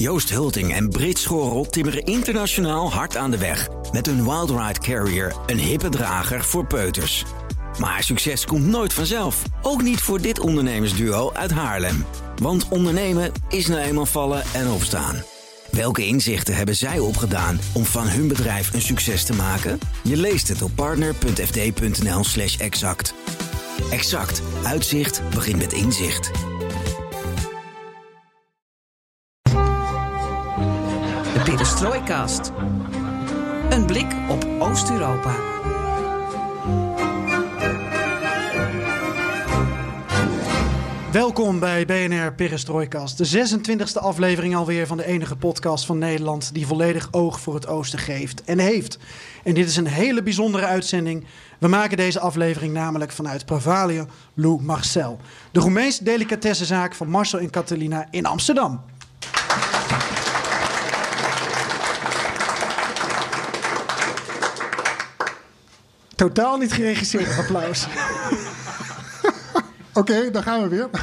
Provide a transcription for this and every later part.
Joost Hulting en Brit Schorel timmeren internationaal hard aan de weg. Met hun Wild Ride Carrier, een hippe drager voor peuters. Maar succes komt nooit vanzelf. Ook niet voor dit ondernemersduo uit Haarlem. Want ondernemen is nou eenmaal vallen en opstaan. Welke inzichten hebben zij opgedaan om van hun bedrijf een succes te maken? Je leest het op partner.fd.nl/slash exact. Exact. Uitzicht begint met inzicht. De Perestroikast. Een blik op Oost-Europa. Welkom bij BNR Perestrooikast. De 26e aflevering alweer van de enige podcast van Nederland die volledig oog voor het oosten geeft en heeft. En dit is een hele bijzondere uitzending. We maken deze aflevering namelijk vanuit Pravalio Lou Marcel. De Roemeense delicatessenzaak van Marcel en Catalina in Amsterdam. Totaal niet geregisseerd applaus. Oké, dan gaan we weer.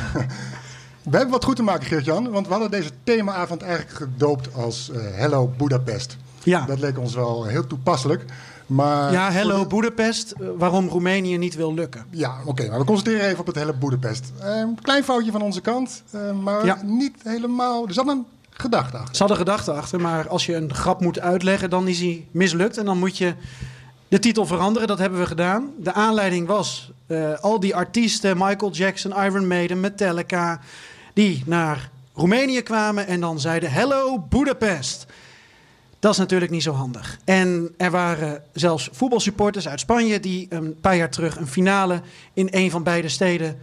We hebben wat goed te maken, Geert-Jan. Want we hadden deze themaavond eigenlijk gedoopt als uh, Hello Budapest. Ja. Dat leek ons wel heel toepasselijk. Maar Ja, hello de- Budapest. eh, Waarom Roemenië niet wil lukken. Ja, oké, maar we concentreren even op het hele Budapest. Eh, klein foutje van onze kant, maar Ja. niet helemaal. Er zat een gedachte achter. Ze hadden gedachten achter, maar als je een grap moet uitleggen, dan is hij mislukt. En dan moet je de titel veranderen. Dat hebben we gedaan. De aanleiding was eh, al die artiesten, Michael Jackson, Iron Maiden, Metallica, die naar Roemenië kwamen en dan zeiden: Hello Budapest. Dat is natuurlijk niet zo handig. En er waren zelfs voetbalsupporters uit Spanje die een paar jaar terug een finale in een van beide steden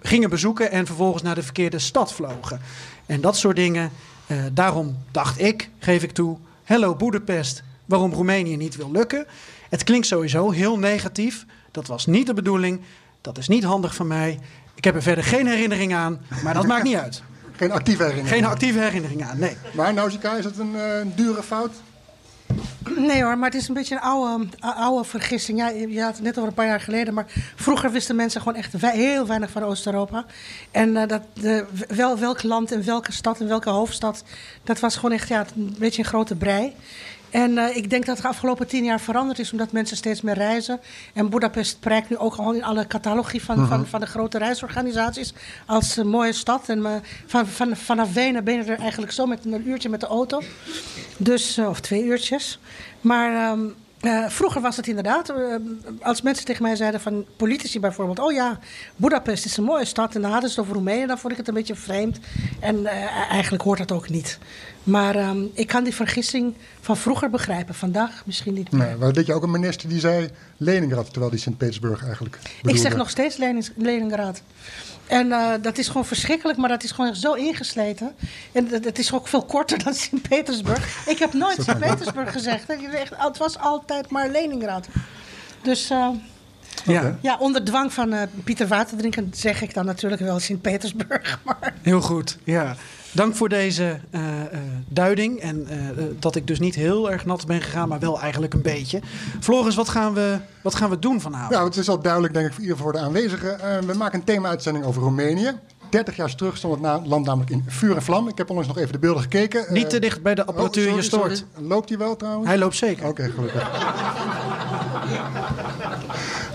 gingen bezoeken en vervolgens naar de verkeerde stad vlogen. En dat soort dingen. Eh, daarom dacht ik, geef ik toe, hello Budapest, waarom Roemenië niet wil lukken. Het klinkt sowieso heel negatief. Dat was niet de bedoeling. Dat is niet handig van mij. Ik heb er verder geen herinnering aan, maar dat maakt niet uit. Geen actieve herinnering. Geen actieve herinnering aan, nee. Maar Nausicaa, is het een eh, dure fout? Nee hoor, maar het is een beetje een oude, oude vergissing. Ja, je had het net over een paar jaar geleden, maar vroeger wisten mensen gewoon echt heel weinig van Oost-Europa. En eh, dat, de, wel, welk land en welke stad en welke hoofdstad, dat was gewoon echt ja, een beetje een grote brei. En eh, ik denk dat het de afgelopen tien jaar veranderd is, omdat mensen steeds meer reizen. En Budapest prijkt nu ook gewoon in alle catalogie van, van, van de grote reisorganisaties als een mooie stad. En eh, van, van, vanaf Wenen ben je er eigenlijk zo met een uurtje met de auto. Dus, eh, of twee uurtjes. Maar ehm, eh, vroeger was het inderdaad, als mensen tegen mij zeiden van politici bijvoorbeeld, oh ja, Budapest is een mooie stad en dan hadden ze het over Roemenië, dan vond ik het een beetje vreemd. En eh, eigenlijk hoort dat ook niet. Maar ehm, ik kan die vergissing van vroeger begrijpen, vandaag misschien niet meer. Nee, maar weet je ook een minister die zei Leningrad, terwijl die Sint-Petersburg eigenlijk Ik bedoelde. zeg nog steeds Lenings- Leningrad. En eh, dat is gewoon verschrikkelijk, maar dat is gewoon zo ingesleten. En dat- het is ook veel korter dan Sint-Petersburg. Ik heb nooit Sint-Petersburg gezegd. Het was altijd maar Leningrad. Dus eh, Ja, ja, onder dwang van eh, Pieter Waterdrinken zeg ik dan natuurlijk wel Sint-Petersburg. Maar heel goed. Ja. Dank voor deze eh, eh, duiding. En eh, dat ik dus niet heel erg nat ben gegaan, maar wel eigenlijk een beetje. Floris, wat gaan we, wat gaan we doen vanavond? Nou, het is al duidelijk, denk ik, voor ieder voor de aanwezigen. We maken een thema-uitzending over Roemenië. 30 jaar terug stond het land namelijk in vuur en vlam. Ik heb onlangs nog even de beelden gekeken. Niet te dicht bij de apparatuur, oh, je stoort. sorry. Loopt hij wel trouwens? Hij loopt zeker. Oké, gelukkig.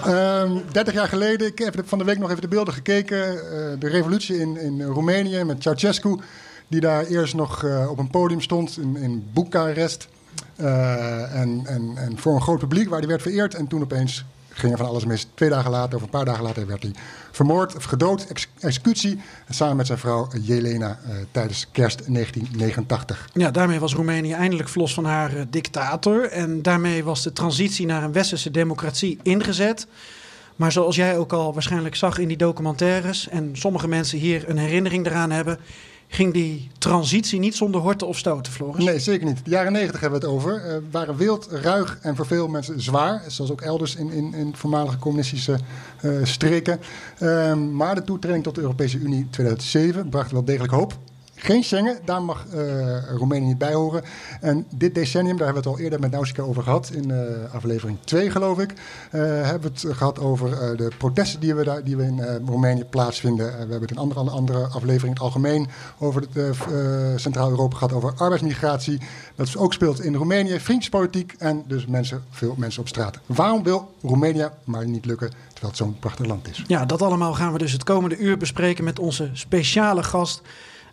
Ehm 30 jaar geleden, ik heb van de week nog even de beelden gekeken. de revolutie in, in Roemenië met Ceausescu. Die daar eerst nog eh, op een podium stond in, in Boekarest. Eh, en, en, en voor een groot publiek waar hij werd vereerd. En toen opeens ging er van alles mis. Twee dagen later, of een paar dagen later, werd hij vermoord of gedood. Ex- executie. Samen met zijn vrouw Jelena eh, tijdens kerst 1989. Ja, daarmee was Roemenië eindelijk verlost van haar dictator. En daarmee was de transitie naar een westerse democratie ingezet. Maar zoals jij ook al waarschijnlijk zag in die documentaires... en sommige mensen hier een herinnering eraan hebben... ging die transitie niet zonder horten of stoten, Floris. Nee, zeker niet. De jaren 90 hebben we het over. Eh, waren wild, ruig en voor veel mensen zwaar. Zoals ook elders in, in, in voormalige communistische eh, streken. Ehm, maar de toetreding tot de Europese Unie 2007 bracht wel degelijk hoop. Geen Schengen, daar mag Roemenië niet bij horen. En dit decennium, daar hebben we het al eerder met Nausicaa over gehad, in aflevering 2 geloof ik, hebben we het gehad over de protesten die we, daar, die we in Roemenië plaatsvinden. we hebben het in andere, andere aflevering in het algemeen over Centraal-Europa gehad, over arbeidsmigratie. Dat is ook speelt in Roemenië, vriendjespolitiek en dus mensen, veel mensen op straat. Waarom wil Roemenië maar niet lukken, terwijl het zo'n prachtig land is? Ja, dat allemaal gaan we dus het komende uur bespreken met onze speciale gast.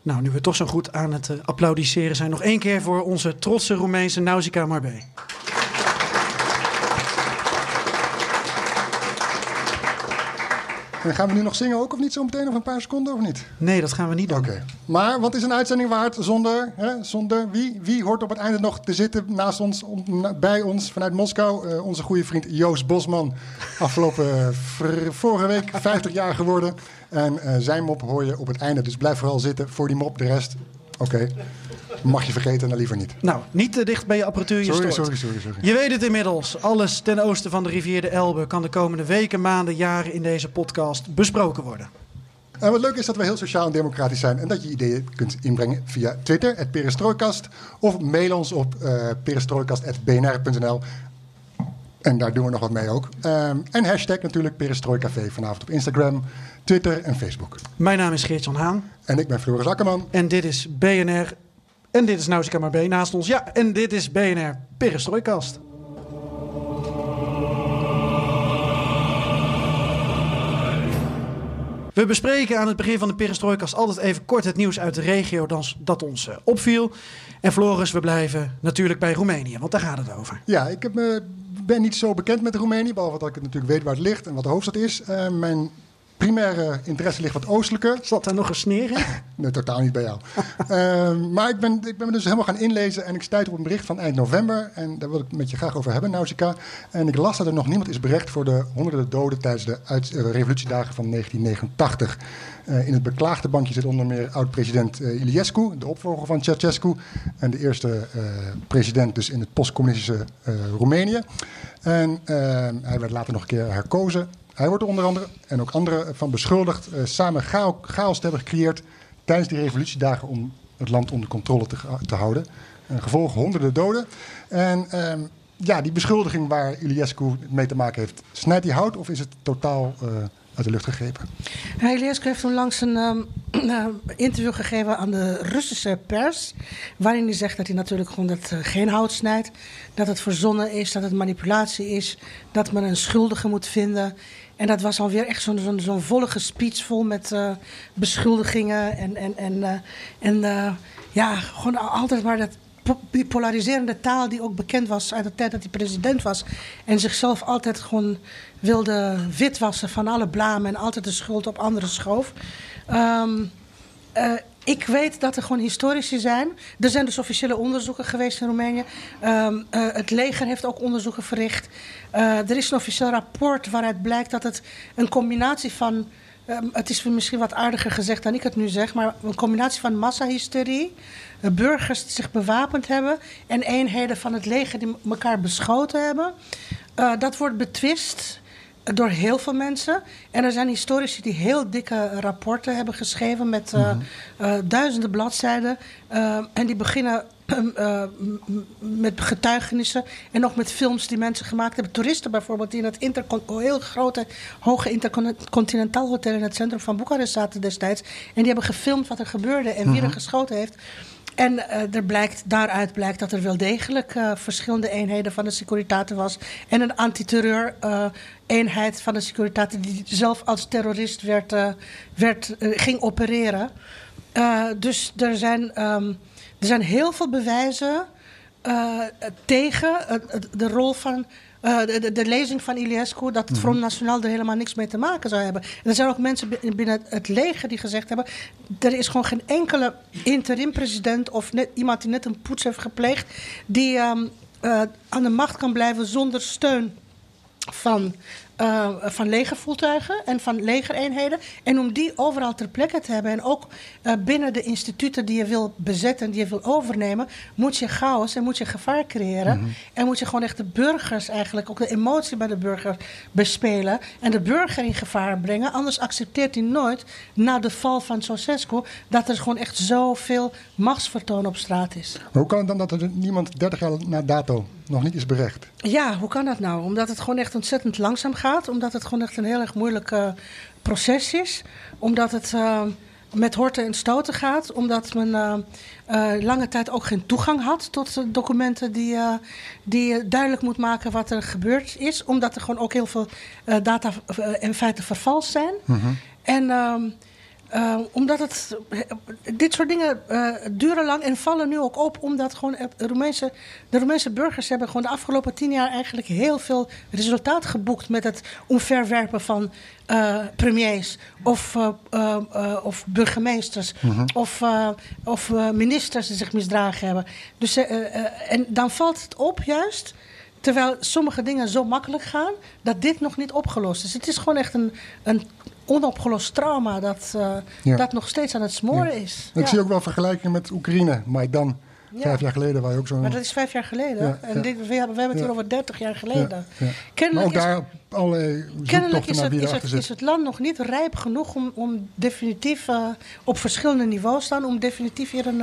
Nou, nu we toch zo goed aan het uh, applaudisseren zijn, nog één keer voor onze trotse Roemeense Nausicaa Marbe. En gaan we nu nog zingen ook of niet zo meteen? Of een paar seconden of niet? Nee, dat gaan we niet doen. Oké. Maar wat is een uitzending waard zonder, hè, zonder wie? Wie hoort op het einde nog te zitten naast ons, bij ons vanuit Moskou? Uh, onze goede vriend Joost Bosman. Afgelopen uh, vorige week 50 jaar geworden. En uh, zijn mop hoor je op het einde. Dus blijf vooral zitten voor die mop. De rest, oké. Mag je vergeten, dan liever niet. Nou, niet te dicht bij je apparatuur. Je sorry, sorry, sorry, sorry. Je weet het inmiddels. Alles ten oosten van de rivier de Elbe kan de komende weken, maanden, jaren in deze podcast besproken worden. En wat leuk is dat we heel sociaal en democratisch zijn en dat je ideeën kunt inbrengen via Twitter, het Perestrooikast, of mail ons op uh, perestrooikast.bnr.nl. En daar doen we nog wat mee ook. Um, en hashtag natuurlijk Perestrooicafé vanavond op Instagram, Twitter en Facebook. Mijn naam is Geert-Jan Haan. En ik ben Floris Akkerman. En dit is BNR en dit is Nausicaa maar B naast ons. Ja, en dit is BNR Perestrooikast. We bespreken aan het begin van de Perestrooikast altijd even kort het nieuws uit de regio dat ons eh, opviel. En Floris, we blijven natuurlijk bij Roemenië, want daar gaat het over. Ja, ik heb, uh, ben niet zo bekend met Roemenië, behalve dat ik het natuurlijk weet waar het ligt en wat de hoofdstad is. Uh, mijn primaire interesse ligt wat oostelijker. Zat daar nog een sneer in? nee, totaal niet bij jou. Ehm, maar ik ben, ik ben me dus helemaal gaan inlezen en ik stuitte op een bericht van eind november. En daar wil ik het met je graag over hebben, Nausicaa. En ik las dat er nog niemand is berecht voor de honderden doden tijdens de uit, uh, revolutiedagen van 1989. Uh, in het beklaagde bankje zit onder meer oud-president uh, Iliescu, de opvolger van Ceausescu. En de eerste president dus in het postcommunistische Roemenië. En ehm, hij werd later nog een keer herkozen. Hij wordt er onder andere en ook anderen van beschuldigd uh, samen chaos hebben gecreëerd tijdens die revolutiedagen om het land onder controle te, te houden. Een gevolg honderden doden. En uh, ja, die beschuldiging waar Iliescu mee te maken heeft, snijdt hij hout of is het totaal uh, uit de lucht gegrepen? Iliescu heeft onlangs een um, interview gegeven aan de Russische pers. Waarin hij zegt dat hij natuurlijk gewoon dat, geen hout snijdt. Dat het verzonnen is, dat het manipulatie is. Dat men een schuldige moet vinden. En dat was alweer echt zo'n vollige speech vol met uh, beschuldigingen. En, en, en, uh, en uh, ja, gewoon altijd maar dat polariserende taal die ook bekend was uit de tijd dat hij president was. En zichzelf altijd gewoon wilde witwassen van alle blamen en altijd de schuld op anderen schoof. Um, ik weet dat er gewoon historici zijn. Er zijn dus officiële onderzoeken geweest in Roemenië. Um, uh, het leger heeft ook onderzoeken verricht. Uh, er is een officieel rapport waaruit blijkt dat het een combinatie van. Um, het is misschien wat aardiger gezegd dan ik het nu zeg, maar een combinatie van massahysterie, uh, burgers die zich bewapend hebben en eenheden van het leger die elkaar beschoten hebben. dat wordt betwist door heel veel mensen. En er zijn historici die heel dikke rapporten hebben geschreven met uh, mm -hmm. uh, duizenden bladzijden. Uh, en die beginnen met getuigenissen en nog met films die mensen gemaakt hebben. Toeristen bijvoorbeeld die in het heel grote, hoge intercontinentaal hotel in het centrum van Boekarest zaten destijds. En die hebben gefilmd wat er gebeurde en wie er mhm. geschoten heeft. En uh, er blijkt, daaruit blijkt dat er wel degelijk uh, verschillende eenheden van de Securitate was. En een antiterreur uh, eenheid van de Securitate die zelf als terrorist werd, werd, ging opereren. dus er zijn, um, er zijn heel veel bewijzen tegen de rol van uh, de, de, lezing van Iliescu dat het Front Nationaal er helemaal niks mee te maken zou hebben. En er zijn ook mensen binnen het leger die gezegd hebben: er is gewoon geen enkele interim-president of net, iemand die net een poets heeft gepleegd, die um, uh, aan de macht kan blijven zonder steun van uh, van legervoertuigen en van legereenheden. En om die overal ter plekke te hebben. En ook uh, binnen de instituten die je wil bezetten, die je wil overnemen, moet je chaos en moet je gevaar creëren. Mm -hmm. En moet je gewoon echt de burgers eigenlijk, ook de emotie bij de burger bespelen. En de burger in gevaar brengen. Anders accepteert hij nooit, na de val van Ceausescu, dat er gewoon echt zoveel machtsvertoon op straat is. Maar hoe kan het dan dat er niemand 30 jaar na dato nog niet is berecht? Ja, hoe kan dat nou? Omdat het gewoon echt ontzettend langzaam gaat. Omdat het gewoon echt een heel erg moeilijk uh, proces is. Omdat het uh, met horten en stoten gaat. Omdat men uh, lange tijd ook geen toegang had tot documenten die, die duidelijk moet maken wat er gebeurd is. Omdat er gewoon ook heel veel data in feite vervals zijn. Mm -hmm. En... Uh, omdat het, dit soort dingen uh, duren lang en vallen nu ook op. Omdat gewoon de Roemeense, de Roemeense burgers hebben gewoon de afgelopen tien jaar eigenlijk heel veel resultaat geboekt met het omverwerpen van uh, premiers of, of burgemeesters -hmm. of, of ministers die zich misdragen hebben. Dus, en dan valt het op juist terwijl sommige dingen zo makkelijk gaan, dat dit nog niet opgelost is. Het is gewoon echt een, een onopgelost trauma dat, uh, ja. dat nog steeds aan het smoren ja. is. Ik ja. zie ook wel vergelijkingen met Oekraïne, Maidan. Vijf jaar geleden waar je ook zo. Maar dat is vijf jaar geleden. en dit, we, hebben, we hebben het hier over dertig jaar geleden. Kennelijk ook daar allerlei Kennelijk is het, is, het, is het land nog niet rijp genoeg om, om definitief uh, op verschillende niveaus staan, om definitief hier een,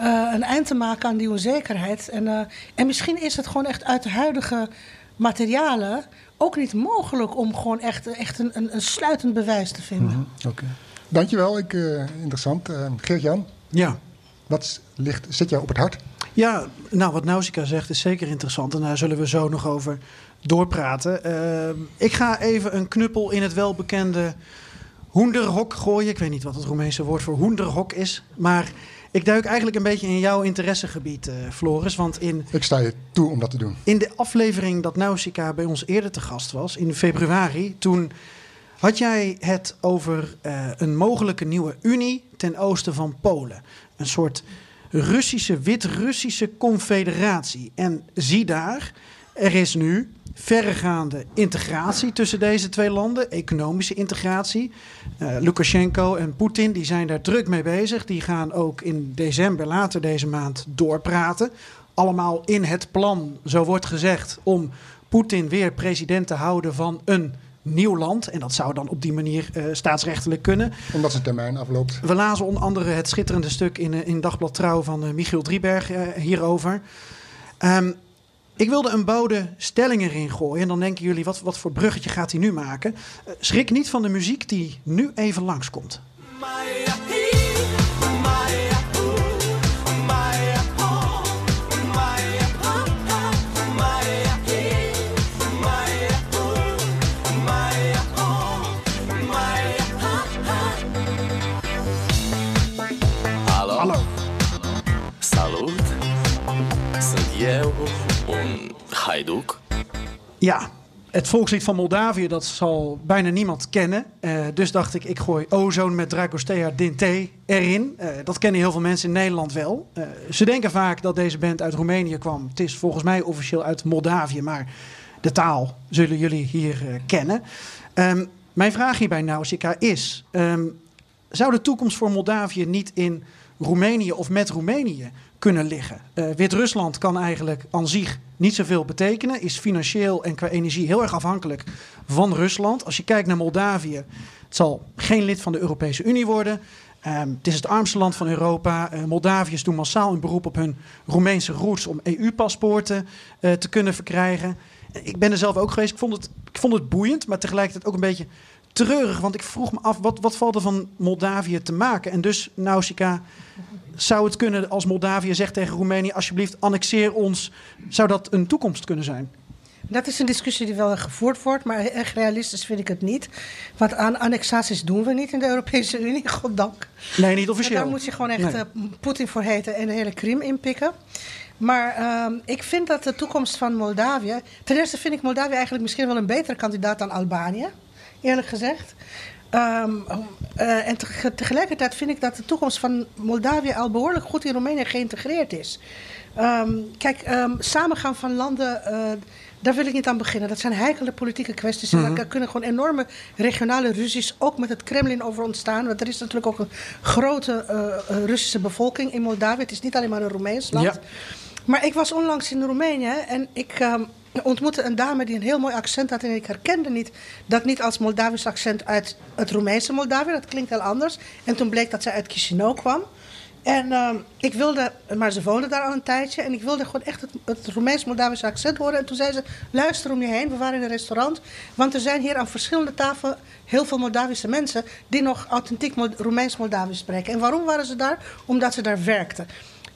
uh, een eind te maken aan die onzekerheid. En, en misschien is het gewoon echt uit de huidige materialen ook niet mogelijk om gewoon echt, echt een, een, een sluitend bewijs te vinden. Mm -hmm. Oké. Okay. Dankjewel, ik, interessant. Geert-Jan? Ja. Wat ligt, zit jou op het hart? Ja, nou wat Nausicaa zegt is zeker interessant. En daar zullen we zo nog over doorpraten. Uh, ik ga even een knuppel in het welbekende hoenderhok gooien. Ik weet niet wat het Roemeense woord voor hoenderhok is. Maar ik duik eigenlijk een beetje in jouw interessegebied, uh, Floris. Want in, ik sta je toe om dat te doen. In de aflevering dat Nausicaa bij ons eerder te gast was, in februari... toen had jij het over uh, een mogelijke nieuwe unie ten oosten van Polen. Een soort Russische, Wit-Russische confederatie. En zie daar, er is nu verregaande integratie tussen deze twee landen, economische integratie. Uh, Lukashenko en Poetin die zijn daar druk mee bezig. Die gaan ook in december, later deze maand, doorpraten. Allemaal in het plan, zo wordt gezegd, om Poetin weer president te houden van een nieuw land. En dat zou dan op die manier uh, staatsrechtelijk kunnen. Omdat zijn termijn afloopt. We lazen onder andere het schitterende stuk in, uh, in Dagblad Trouw van uh, Michiel Drieberg hierover. Um, ik wilde een boude stelling erin gooien. En dan denken jullie, wat, wat voor bruggetje gaat hij nu maken? schrik niet van de muziek die nu even langskomt. Ja, het volkslied van Moldavië, dat zal bijna niemand kennen. Uh, dus dacht ik, ik gooi Ozone met Dragostea Dinte erin. Uh, dat kennen heel veel mensen in Nederland wel. Uh, ze denken vaak dat deze band uit Roemenië kwam. Het is volgens mij officieel uit Moldavië, maar de taal zullen jullie hier kennen. Um, mijn vraag hierbij, Nausicaa, is... Um, zou de toekomst voor Moldavië niet in Roemenië of met Roemenië kunnen liggen. Uh, Wit-Rusland kan eigenlijk aan zich niet zoveel betekenen. Is financieel en qua energie heel erg afhankelijk van Rusland. Als je kijkt naar Moldavië, het zal geen lid van de Europese Unie worden. Um, het is het armste land van Europa. Uh, Moldaviërs doen massaal een beroep op hun Roemeense roots om EU-paspoorten uh, te kunnen verkrijgen. Ik ben er zelf ook geweest. Ik vond, het, ik vond het boeiend, maar tegelijkertijd ook een beetje treurig. Want ik vroeg me af, wat, wat valt er van Moldavië te maken? En dus, Nausicaa, zou het kunnen als Moldavië zegt tegen Roemenië: alsjeblieft, annexeer ons? Zou dat een toekomst kunnen zijn? Dat is een discussie die wel gevoerd wordt, maar echt realistisch vind ik het niet. Want aan annexaties doen we niet in de Europese Unie, goddank. Nee, niet officieel. daar moet je gewoon echt nee. uh, Poetin voor heten en de hele Krim inpikken. Maar uh, ik vind dat de toekomst van Moldavië. Ten eerste vind ik Moldavië eigenlijk misschien wel een betere kandidaat dan Albanië, eerlijk gezegd. Ehm, eh, en tegelijkertijd vind ik dat de toekomst van Moldavië al behoorlijk goed in Roemenië geïntegreerd is. Ehm, kijk, ehm, samengaan van landen, eh, daar wil ik niet aan beginnen. Dat zijn heikele politieke kwesties. En Mhm. daar kunnen gewoon enorme regionale ruzies ook met het Kremlin over ontstaan. Want er is natuurlijk ook een grote eh, Russische bevolking in Moldavië. Het is niet alleen maar een Roemeens land. Ja. Maar ik was onlangs in Roemenië en ik ontmoette een dame die een heel mooi accent had. En ik herkende niet dat niet als Moldavisch accent uit het Roemeense Moldavië. Dat klinkt heel anders. En toen bleek dat zij uit Chisinau kwam. En ehm, ik wilde, maar ze woonde daar al een tijdje. En ik wilde gewoon echt het, het Roemeens-Moldavische accent horen. En toen zei ze: luister om je heen. We waren in een restaurant. Want er zijn hier aan verschillende tafelen heel veel Moldavische mensen. die nog authentiek Mol- Roemeens-Moldavisch spreken. En waarom waren ze daar? Omdat ze daar werkten.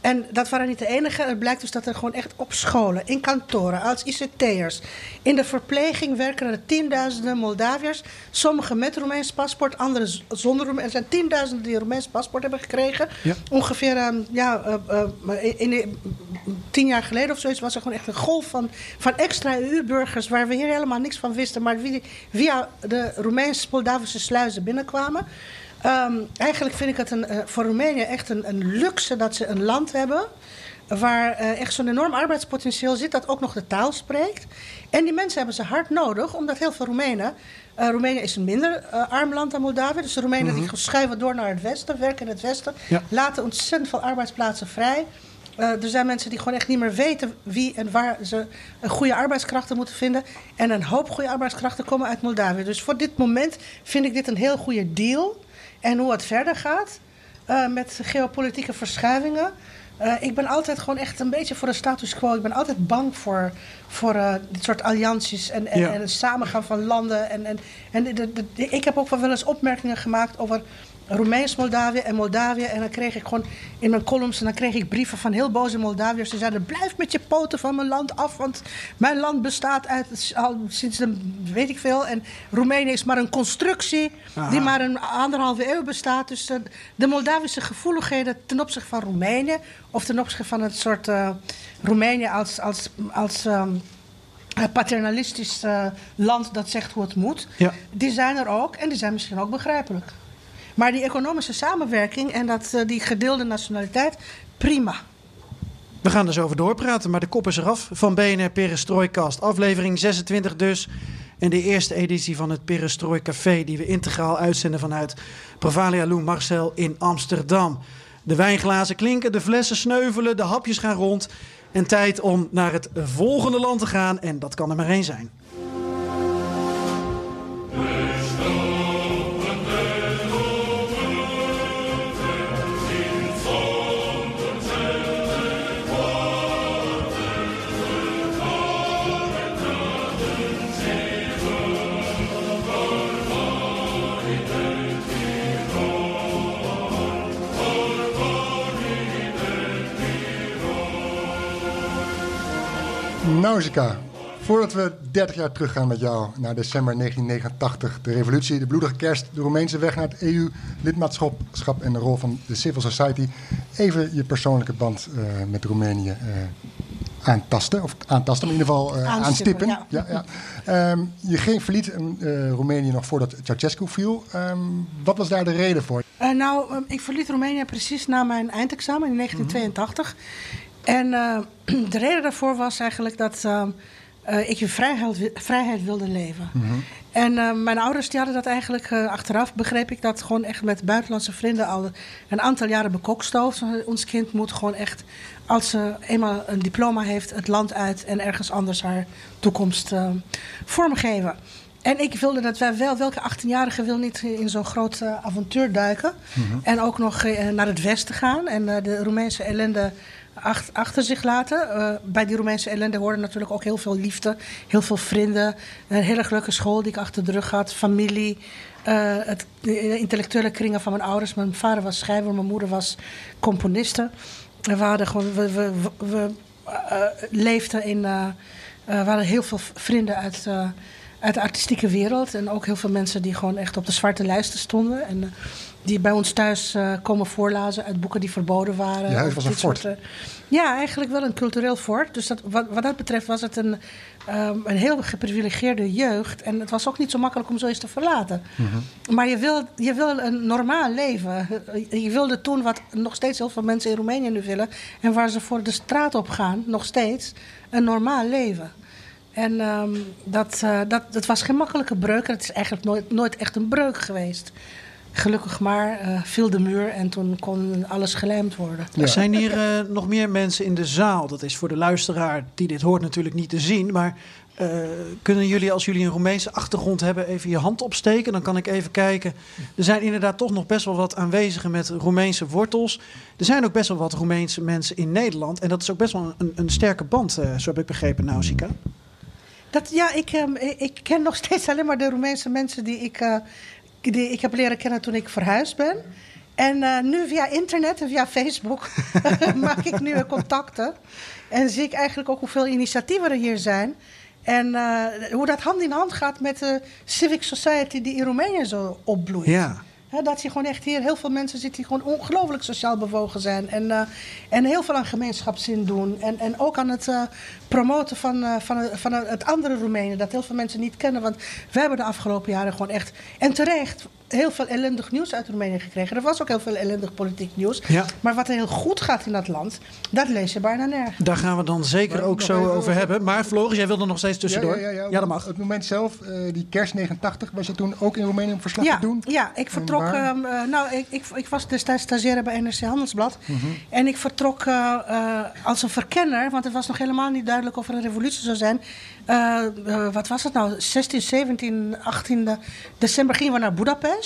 En dat waren niet de enige. Het blijkt dus dat er gewoon echt op scholen, in kantoren, als ICT'ers, in de verpleging werken er tienduizenden Moldaviërs. Sommigen met Roemeens paspoort, anderen zonder Roemeens. Er zijn tienduizenden die een Roemeens paspoort hebben gekregen. Ja. Ongeveer ehm, ja, eh, eh, in, in, tien jaar geleden of zoiets was er gewoon echt een golf van, van extra EU-burgers waar we hier helemaal niks van wisten, maar wie via de Roemeens-Moldavische sluizen binnenkwamen. Ehm, eigenlijk vind ik het een, eh, voor Roemenië echt een, een luxe dat ze een land hebben. Waar eh, echt zo'n enorm arbeidspotentieel zit, dat ook nog de taal spreekt. En die mensen hebben ze hard nodig, omdat heel veel Roemenen. eh, Roemenië is een minder arm land dan Moldavië. Dus de Roemenen die schuiven door naar het westen, werken in het westen. Ja. Laten ontzettend veel arbeidsplaatsen vrij. Er zijn mensen die gewoon echt niet meer weten wie en waar ze een goede arbeidskrachten moeten vinden. En een hoop goede arbeidskrachten komen uit Moldavië. Dus voor dit moment vind ik dit een heel goede deal. En hoe het verder gaat eh, met geopolitieke verschuivingen. Eh, ik ben altijd gewoon echt een beetje voor de status quo. Ik ben altijd bang voor, voor eh, dit soort allianties en, en, Ja. en het samengaan van landen. En, en, en de, de- de- ik heb ook wel eens opmerkingen gemaakt over Roemeens-Moldavië en Moldavië. En dan kreeg ik gewoon in mijn columns en dan kreeg ik brieven van heel boze Moldaviërs. Die zeiden: Blijf met je poten van mijn land af, want mijn land bestaat uit al sinds de weet ik veel. En Roemenië is maar een constructie die maar een anderhalve eeuw bestaat. Dus eh, de Moldavische gevoeligheden ten opzichte van Roemenië, of ten opzichte van het soort eh, Roemenië als. als, als ehm, een paternalistisch eh, land dat zegt hoe het moet. Ja. Die zijn er ook en die zijn misschien ook begrijpelijk. Maar die economische samenwerking en dat, eh, die gedeelde nationaliteit, prima. We gaan er zo over doorpraten, maar de kop is eraf van BNR Perestroikast. Aflevering 26 dus. En de eerste editie van het Perestrooi Café... die we integraal uitzenden vanuit Provalia Lou Marcel in Amsterdam. De wijnglazen klinken, de flessen sneuvelen, de hapjes gaan rond... En tijd om naar het volgende land te gaan. En dat kan er maar één zijn. Nausicaa, voordat we 30 jaar teruggaan met jou naar december 1989, de revolutie, de bloedige kerst, de Roemeense weg naar het EU-lidmaatschap en de rol van de civil society, even je persoonlijke band eh, met Roemenië eh, aantasten, of aantasten, maar in ieder geval eh, Aanstippen. Ja. Ja, Ehm, je ging, verliet Roemenië nog voordat Ceausescu viel. Ehm, wat was daar de reden voor? Nou, eh, ik verliet Roemenië precies na mijn eindexamen in 1982. En eh, de reden daarvoor was eigenlijk dat eh, eh, ik in vrijheid, vrijheid wilde leven. En eh, mijn ouders die hadden dat eigenlijk achteraf, begreep ik dat gewoon echt met buitenlandse vrienden al een aantal jaren bekokstoofd. Ons kind moet gewoon echt, als ze eenmaal een diploma heeft, het land uit en ergens anders haar toekomst eh, vormgeven. En ik wilde dat wij wel, welke 18-jarige wil niet in zo'n groot avontuur duiken. En ook nog naar het westen gaan en de Roemeense ellende achter zich laten. Eh, bij die Roemeense ellende hoorde natuurlijk ook heel veel liefde, heel veel vrienden. Een hele leuke school die ik achter de rug had, familie. eh, het, de intellectuele kringen van mijn ouders. Mijn vader was schrijver, mijn moeder was componiste. We, hadden gewoon, we, we, we, eh, leefden in. we hadden heel veel vrienden uit, uit de artistieke wereld. En ook heel veel mensen die gewoon echt op de zwarte lijsten stonden. En die bij ons thuis eh, komen voorlazen uit boeken die verboden waren. Je huis Of was een fort. soort, ja, eigenlijk wel een cultureel fort. Dus dat, wat, wat dat betreft was het een, ehm, een heel geprivilegeerde jeugd. En het was ook niet zo makkelijk om zoiets te verlaten. Maar je wil, je wil een normaal leven. Je wilde toen wat nog steeds heel veel mensen in Roemenië nu willen. En waar ze voor de straat op gaan, nog steeds, een normaal leven. En ehm, dat, eh, dat, dat was geen makkelijke breuk. Het is eigenlijk nooit, nooit echt een breuk geweest. Gelukkig maar eh, viel de muur en toen kon alles gelijmd worden. Ja. Er zijn hier eh, nog meer mensen in de zaal. Dat is voor de luisteraar die dit hoort natuurlijk niet te zien. Maar eh, kunnen jullie, als jullie een Roemeense achtergrond hebben, even je hand opsteken? Dan kan ik even kijken. Er zijn inderdaad toch nog best wel wat aanwezigen met Roemeense wortels. Er zijn ook best wel wat Roemeense mensen in Nederland. En dat is ook best wel een, een sterke band, eh, zo heb ik begrepen, Nausicaa. Dat, ja, ik, ehm, ik ik ken nog steeds alleen maar de Roemeense mensen die ik, eh, die ik heb leren kennen toen ik verhuisd ben. En eh, nu via internet en via Facebook maak ik nieuwe contacten. En zie ik eigenlijk ook hoeveel initiatieven er hier zijn. En eh, hoe dat hand in hand gaat met de civic society die in Roemenië zo opbloeit. Ja. Dat je gewoon echt hier heel veel mensen zitten die gewoon ongelooflijk sociaal bewogen zijn. En, eh, en heel veel aan gemeenschapszin doen. En, en ook aan het eh, promoten van, eh, van, van het andere Roemenië. Dat heel veel mensen niet kennen. Want we hebben de afgelopen jaren gewoon echt. En terecht. Heel veel ellendig nieuws uit Roemenië gekregen. Er was ook heel veel ellendig politiek nieuws. Ja. Maar wat er heel goed gaat in dat land, dat lees je bijna nergens. Daar gaan we dan zeker Maar ook zo over over- hebben. Maar Floris, jij wilde nog steeds tussendoor. Ja, ja, ja, dat mag. Het moment zelf, eh, die kerst 89, was je toen ook in Roemenië om verslag Ja, te doen? ja, ik vertrok. ehm, eh, nou, ik, ik, ik was destijds stagiaire bij NRC Handelsblad. Mhm. En ik vertrok eh, als een verkenner, want het was nog helemaal niet duidelijk of er een revolutie zou zijn. Wat was het nou? 16, 17, 18 december gingen we naar Budapest.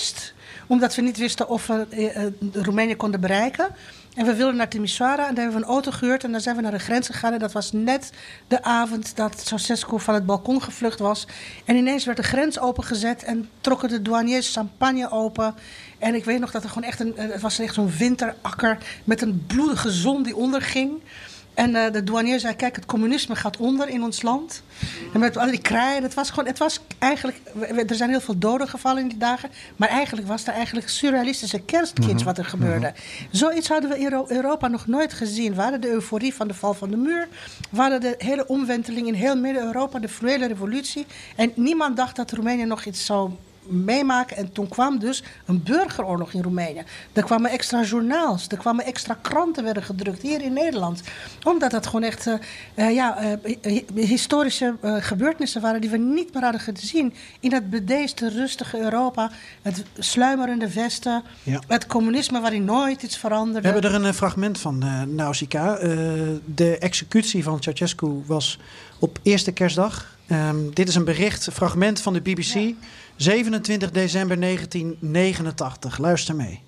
Omdat we niet wisten of we eh, eh, Roemenië konden bereiken. En we wilden naar Timisoara en daar hebben we een auto gehuurd. En dan zijn we naar de grens gegaan. En dat was net de avond dat Ceausescu van het balkon gevlucht was. En ineens werd de grens opengezet en trokken de douaniers champagne open. En ik weet nog dat er gewoon echt een... Het was echt zo'n winterakker met een bloedige zon die onderging. En eh, de douanier zei, kijk, het communisme gaat onder in ons land. En met al die kraaien, het was gewoon, het was eigenlijk, er zijn heel veel doden gevallen in die dagen. Maar eigenlijk was er eigenlijk surrealistische kerstkits wat er gebeurde. Zoiets hadden we in Euro- Europa nog nooit gezien. We hadden de euforie van de val van de muur. We hadden de hele omwenteling in heel Midden-Europa, de fluwele revolutie. En niemand dacht dat Roemenië nog iets zou meemaken. En toen kwam dus een burgeroorlog in Roemenië. Er kwamen extra journaals, er kwamen extra kranten werden gedrukt hier in Nederland. Omdat dat gewoon echt eh, eh, ja, eh, hi- historische gebeurtenissen waren die we niet meer hadden gezien. In het bedeesde, rustige Europa, het sluimerende Westen, Ja. het communisme waarin nooit iets We veranderde. hebben er een fragment van, Nausicaa. De executie van Ceausescu was op eerste kerstdag. Ehm, dit is een bericht, een fragment van de BBC. 27 december 1989. Luister mee.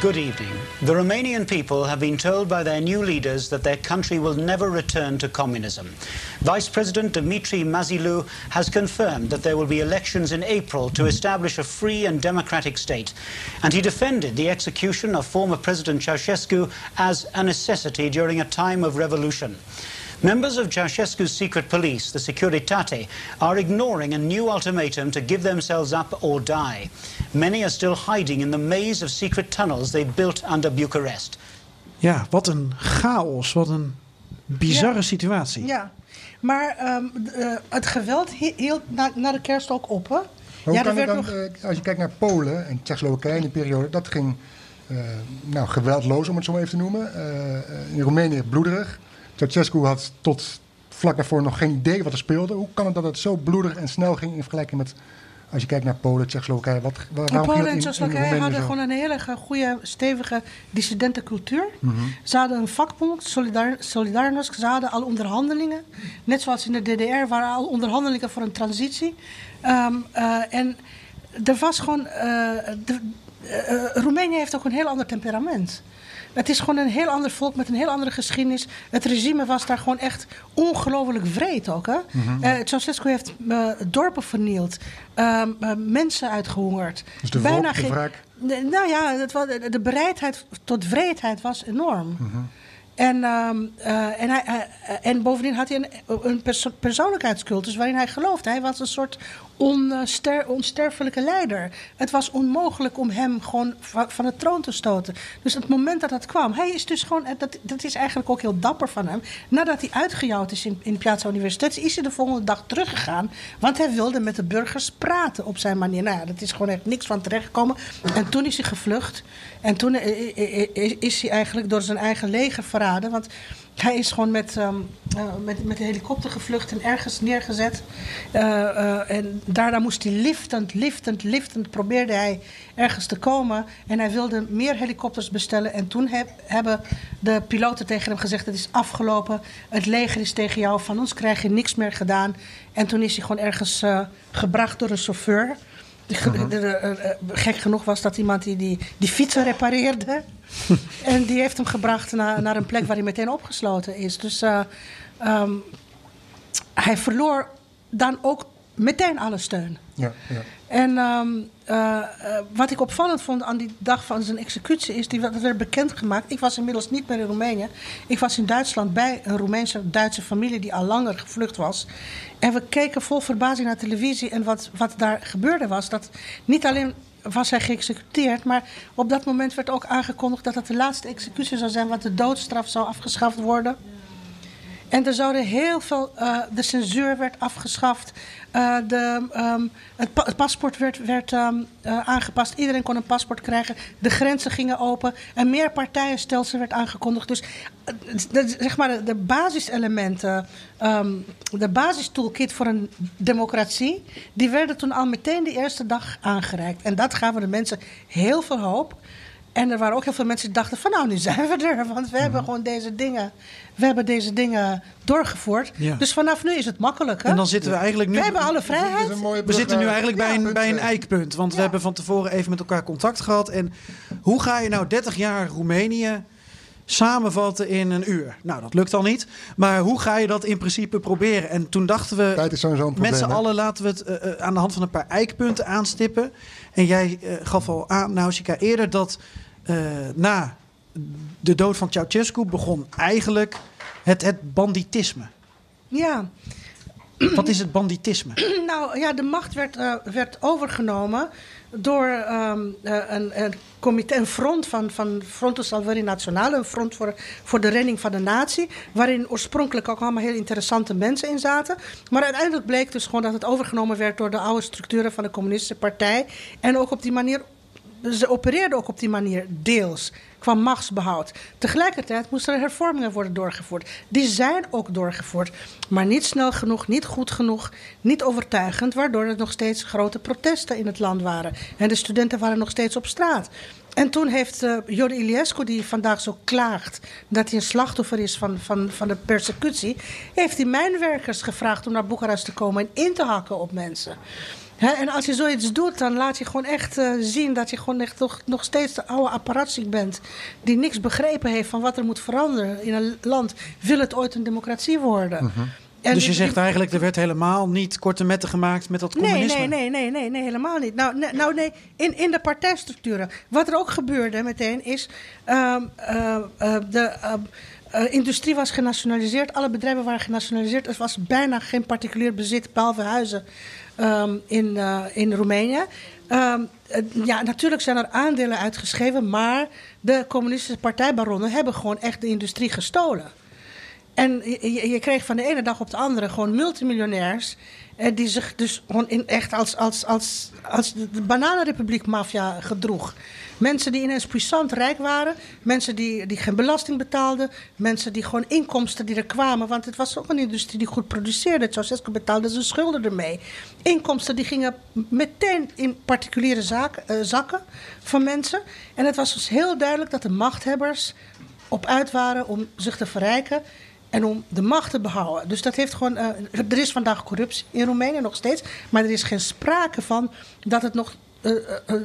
Good evening. The Romanian people have been told by their new leaders that their country will never return to communism. Vice President Dimitri Mazilou has confirmed that there will be elections in April to establish a free and democratic state. And he defended the execution of former President Ceausescu as a necessity during a time of revolution. Members of Ceausescu's secret police, the Securitate, are ignoring a new ultimatum to give themselves up or die. Many are still hiding in the maze of secret tunnels they built under Bucharest. Ja, wat een chaos. Wat een bizarre Ja. situatie. Ja, maar ehm, eh, het geweld hi- hield na, na de kerst ook op, hè? Hoe ja, kan er werd dan, nog... eh, als je kijkt naar Polen en Tsjechoslowakije in die periode, dat ging eh, nou, geweldloos, om het zo maar even te noemen. In Roemenië bloederig. Ceausescu had tot vlak daarvoor nog geen idee wat er speelde. Hoe kan het dat het zo bloedig en snel ging in vergelijking met, als je kijkt naar Polen, Tsjechoslowakije, wat, waarom ging Polen en Tsjechoslowakije hadden zo? gewoon een hele goede, stevige dissidentencultuur. Mhm. Ze hadden een vakbond, Solidar Solidarność. Ze hadden al onderhandelingen. Net zoals in de DDR waren al onderhandelingen voor een transitie. Ehm, eh, en er was gewoon... eh, de- eh, Roemenië heeft ook een heel ander temperament. Het is gewoon een heel ander volk met een heel andere geschiedenis. Het regime was daar gewoon echt ongelooflijk vreed ook. Hè? Eh, Ceausescu heeft eh, dorpen vernield, ehm, eh, mensen uitgehongerd. Dus de geen- wraak. de- nou ja, het was, de bereidheid tot wreedheid was enorm. En, ehm, eh, en, hij, en bovendien had hij een, een perso- persoonlijkheidscultus waarin hij geloofde. Hij was een soort onster, onsterfelijke leider. Het was onmogelijk om hem gewoon va- van de troon te stoten. Dus het moment dat dat kwam, hij is dus gewoon, dat, dat is eigenlijk ook heel dapper van hem. Nadat hij uitgejouwd is in, in Piazza Universiteit, is hij de volgende dag teruggegaan. Want hij wilde met de burgers praten op zijn manier. Nou ja, dat is gewoon echt niks van terechtgekomen. En toen is hij gevlucht. En toen eh, eh, eh, is hij eigenlijk door zijn eigen leger verraden. Want hij is gewoon met, ehm, eh, met, met de helikopter gevlucht en ergens neergezet. Eh, eh, en daarna moest hij liftend, liftend, liftend probeerde hij ergens te komen. En hij wilde meer helikopters bestellen. En toen heb- hebben de piloten tegen hem gezegd: Het is afgelopen. Het leger is tegen jou. Van ons krijg je niks meer gedaan. En toen is hij gewoon ergens gebracht door een chauffeur. Eh, gek genoeg was dat iemand die die, die fietsen repareerde. en die heeft hem gebracht naar, naar een plek waar hij meteen opgesloten is. Dus eh, ehm, hij verloor dan ook meteen alle steun. Ja, ja. En ehm, eh, eh, wat ik opvallend vond aan die dag van zijn executie is, die dat werd bekendgemaakt. Ik was inmiddels niet meer in Roemenië. Ik was in Duitsland bij een Roemeense Duitse familie die al langer gevlucht was. En we keken vol verbazing naar televisie. En wat, wat daar gebeurde was dat niet alleen was hij geëxecuteerd, maar op dat moment werd ook aangekondigd dat het de laatste executie zou zijn, want de doodstraf zou afgeschaft worden. En er zouden heel veel. eh, de censuur werd afgeschaft. eh, de, ehm, het, pa- het paspoort werd, werd ehm, eh, aangepast. Iedereen kon een paspoort krijgen. De grenzen gingen open. Een meerpartijenstelsel werd aangekondigd. Dus de, zeg maar de, basiselementen. ehm, de basistoolkit voor een democratie. die werden toen al meteen de eerste dag aangereikt. En dat gaven de mensen heel veel hoop. En er waren ook heel veel mensen die dachten van nou, nu zijn we er. Want we hebben gewoon deze dingen, we hebben deze dingen doorgevoerd. Ja. Dus vanaf nu is het makkelijk. Hè? En dan zitten we eigenlijk nu... we hebben alle vrijheid. We zitten nu eigenlijk bij, Ja, een, bij een eh. eikpunt. Want we hebben van tevoren even met elkaar contact gehad. En hoe ga je nou 30 jaar Roemenië samenvatten in een uur? Nou, dat lukt al niet. Maar hoe ga je dat in principe proberen? En toen dachten we, Tijd is probleem. met z'n allen laten we het eh, eh, aan de hand van een paar eikpunten aanstippen. En jij eh, gaf al aan, Nausicaa, eerder dat eh, na de dood van Ceausescu begon eigenlijk het, het banditisme. Ja, Wat is het banditisme? nou ja, de macht werd, eh, werd overgenomen door ehm, eh, een, een comité, een front van, van Fronto Salveri Nationale, een front voor, voor de redding van de natie, waarin oorspronkelijk ook allemaal heel interessante mensen in zaten. Maar uiteindelijk bleek dus gewoon dat het overgenomen werd door de oude structuren van de communistische partij. En ook op die manier ze opereerden ook op die manier deels qua machtsbehoud. Tegelijkertijd moesten er hervormingen worden doorgevoerd. Die zijn ook doorgevoerd, maar niet snel genoeg, niet goed genoeg, niet overtuigend, waardoor er nog steeds grote protesten in het land waren. En de studenten waren nog steeds op straat. En toen heeft uh, Iliescu, die vandaag zo klaagt dat hij een slachtoffer is van, van, van de persecutie, heeft die mijnwerkers gevraagd om naar Boekarest te komen en in te hakken op mensen. En als je zoiets doet, dan laat je gewoon echt uh, zien dat je gewoon echt toch, nog steeds de oude apparatie bent. Die niks begrepen heeft van wat er moet veranderen in een land. Wil het ooit een democratie worden? Uh -huh. En dus je zegt eigenlijk, er werd helemaal niet korte metten gemaakt met dat communisme? Nee, nee, nee, nee, nee helemaal niet. Nou, nee, nou, nee in, in de partijstructuren. Wat er ook gebeurde meteen is... Uh, uh, uh, de... Industrie was genationaliseerd, alle bedrijven waren genationaliseerd. Er was bijna geen particulier bezit, behalve huizen um, in, uh, in Roemenië. Uh, ja, natuurlijk zijn er aandelen uitgeschreven, maar de communistische partijbaronnen hebben gewoon echt de industrie gestolen. En je, je, kreeg van de ene dag op de andere gewoon multimiljonairs. Eh, die zich dus gewoon in echt als, als, als, als de bananenrepubliek-maffia gedroeg. Mensen die ineens puissant rijk waren. Mensen die, die geen belasting betaalden. Mensen die gewoon inkomsten die er kwamen. Want het was ook een industrie die goed produceerde. Ceausescu betaalde zijn schulden ermee. Inkomsten die gingen meteen in particuliere uh, zakken van mensen. En het was dus heel duidelijk dat de machthebbers op uit waren om zich te verrijken en om de macht te behouden. Dus dat heeft gewoon. Uh, er is vandaag corruptie in Roemenië nog steeds, maar er is geen sprake van dat het nog eh, eh,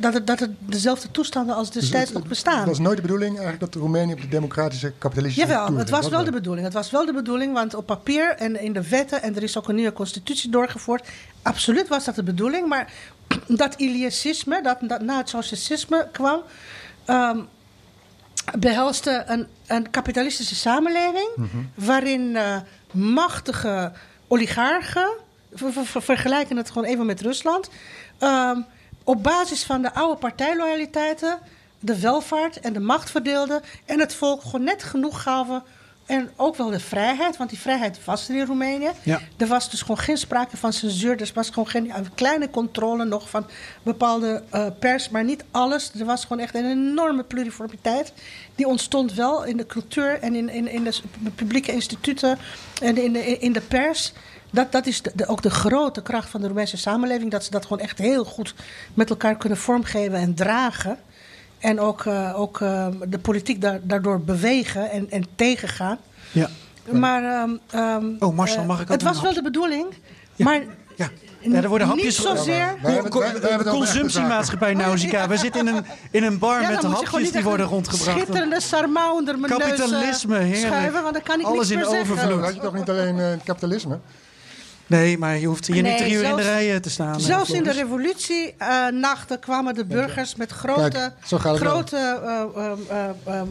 dat, het, dat het dezelfde toestanden als destijds nog bestaan. Het was nooit de bedoeling eigenlijk dat Roemenië op de democratische kapitalistische Jawel, toer het was wel de bedoeling. Het was wel de bedoeling, want op papier en in de wetten... en er is ook een nieuwe constitutie doorgevoerd... absoluut was dat de bedoeling. Maar dat Iliasisme, dat, dat na het socialisme kwam... ehm, behelste een, een kapitalistische samenleving... waarin eh, machtige oligarchen... ver- vergelijken het gewoon even met Rusland... ehm, op basis van de oude partijloyaliteiten... de welvaart en de macht verdeelden... en het volk gewoon net genoeg gaven... En ook wel de vrijheid, want die vrijheid was er in Roemenië. Ja. Er was dus gewoon geen sprake van censuur. Er was gewoon geen een kleine controle nog van bepaalde eh, pers, maar niet alles. Er was gewoon echt een enorme pluriformiteit. Die ontstond wel in de cultuur en in, in, in de publieke instituten en in de, in de pers. Dat, dat is de, de- ook de grote kracht van de Roemeense samenleving. Dat ze dat gewoon echt heel goed met elkaar kunnen vormgeven en dragen. En ook, eh, ook eh, de politiek da- daardoor bewegen en, en tegengaan. Ja. Maar, ehm, ehm, Oh, Marcel, eh, mag ik ook Het was wel de bedoeling, maar Ja. ja, er worden hapjes... niet zozeer... Echte Consumptiemaatschappij Nausicaa. We zitten in een, in een bar Ja, met hapjes die worden rondgebracht. Schitterende sarmau onder mijn Kapitalisme, neus eh, heerlijk. schuiven, want dan kan ik Alles niks in overvloed. Dan had je toch niet alleen eh, het kapitalisme? Nee, maar je hoeft hier niet drie uur in de zelfs- rij te staan. Zelfs in de revolutienachten kwamen de burgers met grote, Kijk, eh, eh, eh,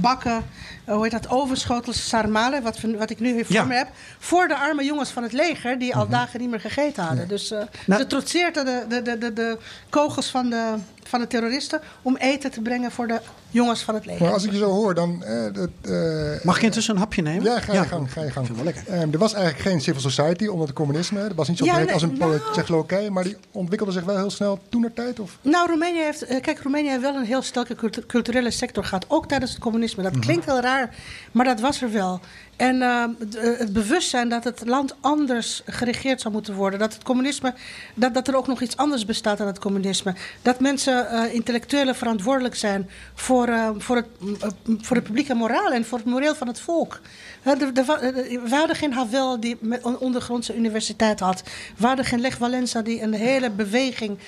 bakken, hoe heet dat, overschotels sarmalen, wat, wat ik nu hier voor Ja. me heb, voor de arme jongens van het leger die al dagen niet meer gegeten hadden. Dus eh, Nou- ze trotseerden de, de, de, de, de kogels van de, van de terroristen om eten te brengen voor de jongens van het leger. Maar als ik je zo hoor, dan... eh, dat, eh, Mag ik intussen een hapje nemen? Ja, ga je gang. Ga je gang. Ik vind het wel lekker. Ehm, er was eigenlijk geen civil society onder het communisme. Er was niet zo Ja, breed nee, als in nou- Tsjechoslowakije. Maar die ontwikkelde zich wel heel snel toen de tijd. Of? Nou, Roemenië heeft, eh, kijk, Roemenië heeft wel een heel sterke cultu- culturele sector gehad, ook tijdens het communisme. Dat klinkt heel raar, maar dat was er wel. En eh, d- eh, het bewustzijn dat het land anders geregeerd zou moeten worden, dat het communisme, dat, dat er ook nog iets anders bestaat dan het communisme, dat mensen, eh, intellectuelen, verantwoordelijk zijn voor, eh, voor, het, eh, voor de publieke moraal en voor het moreel van het volk. We hadden geen Havel die met een ondergrondse universiteit had. We hadden geen Lech Walesa die een hele beweging,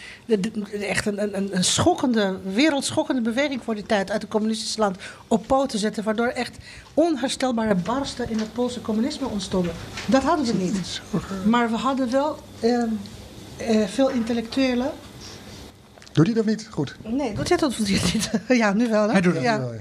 echt een, een, een schokkende, wereldschokkende beweging voor die tijd uit het communistische land op poten zette. Waardoor echt onherstelbare barsten in het Poolse communisme ontstonden. Dat hadden we niet. Maar we hadden wel ehm, eh, veel intellectuelen. Doet hij dat niet? Goed. Nee, doet hij dat niet? ja, nu wel. Hè? Hij doet het ja. nu wel, ja.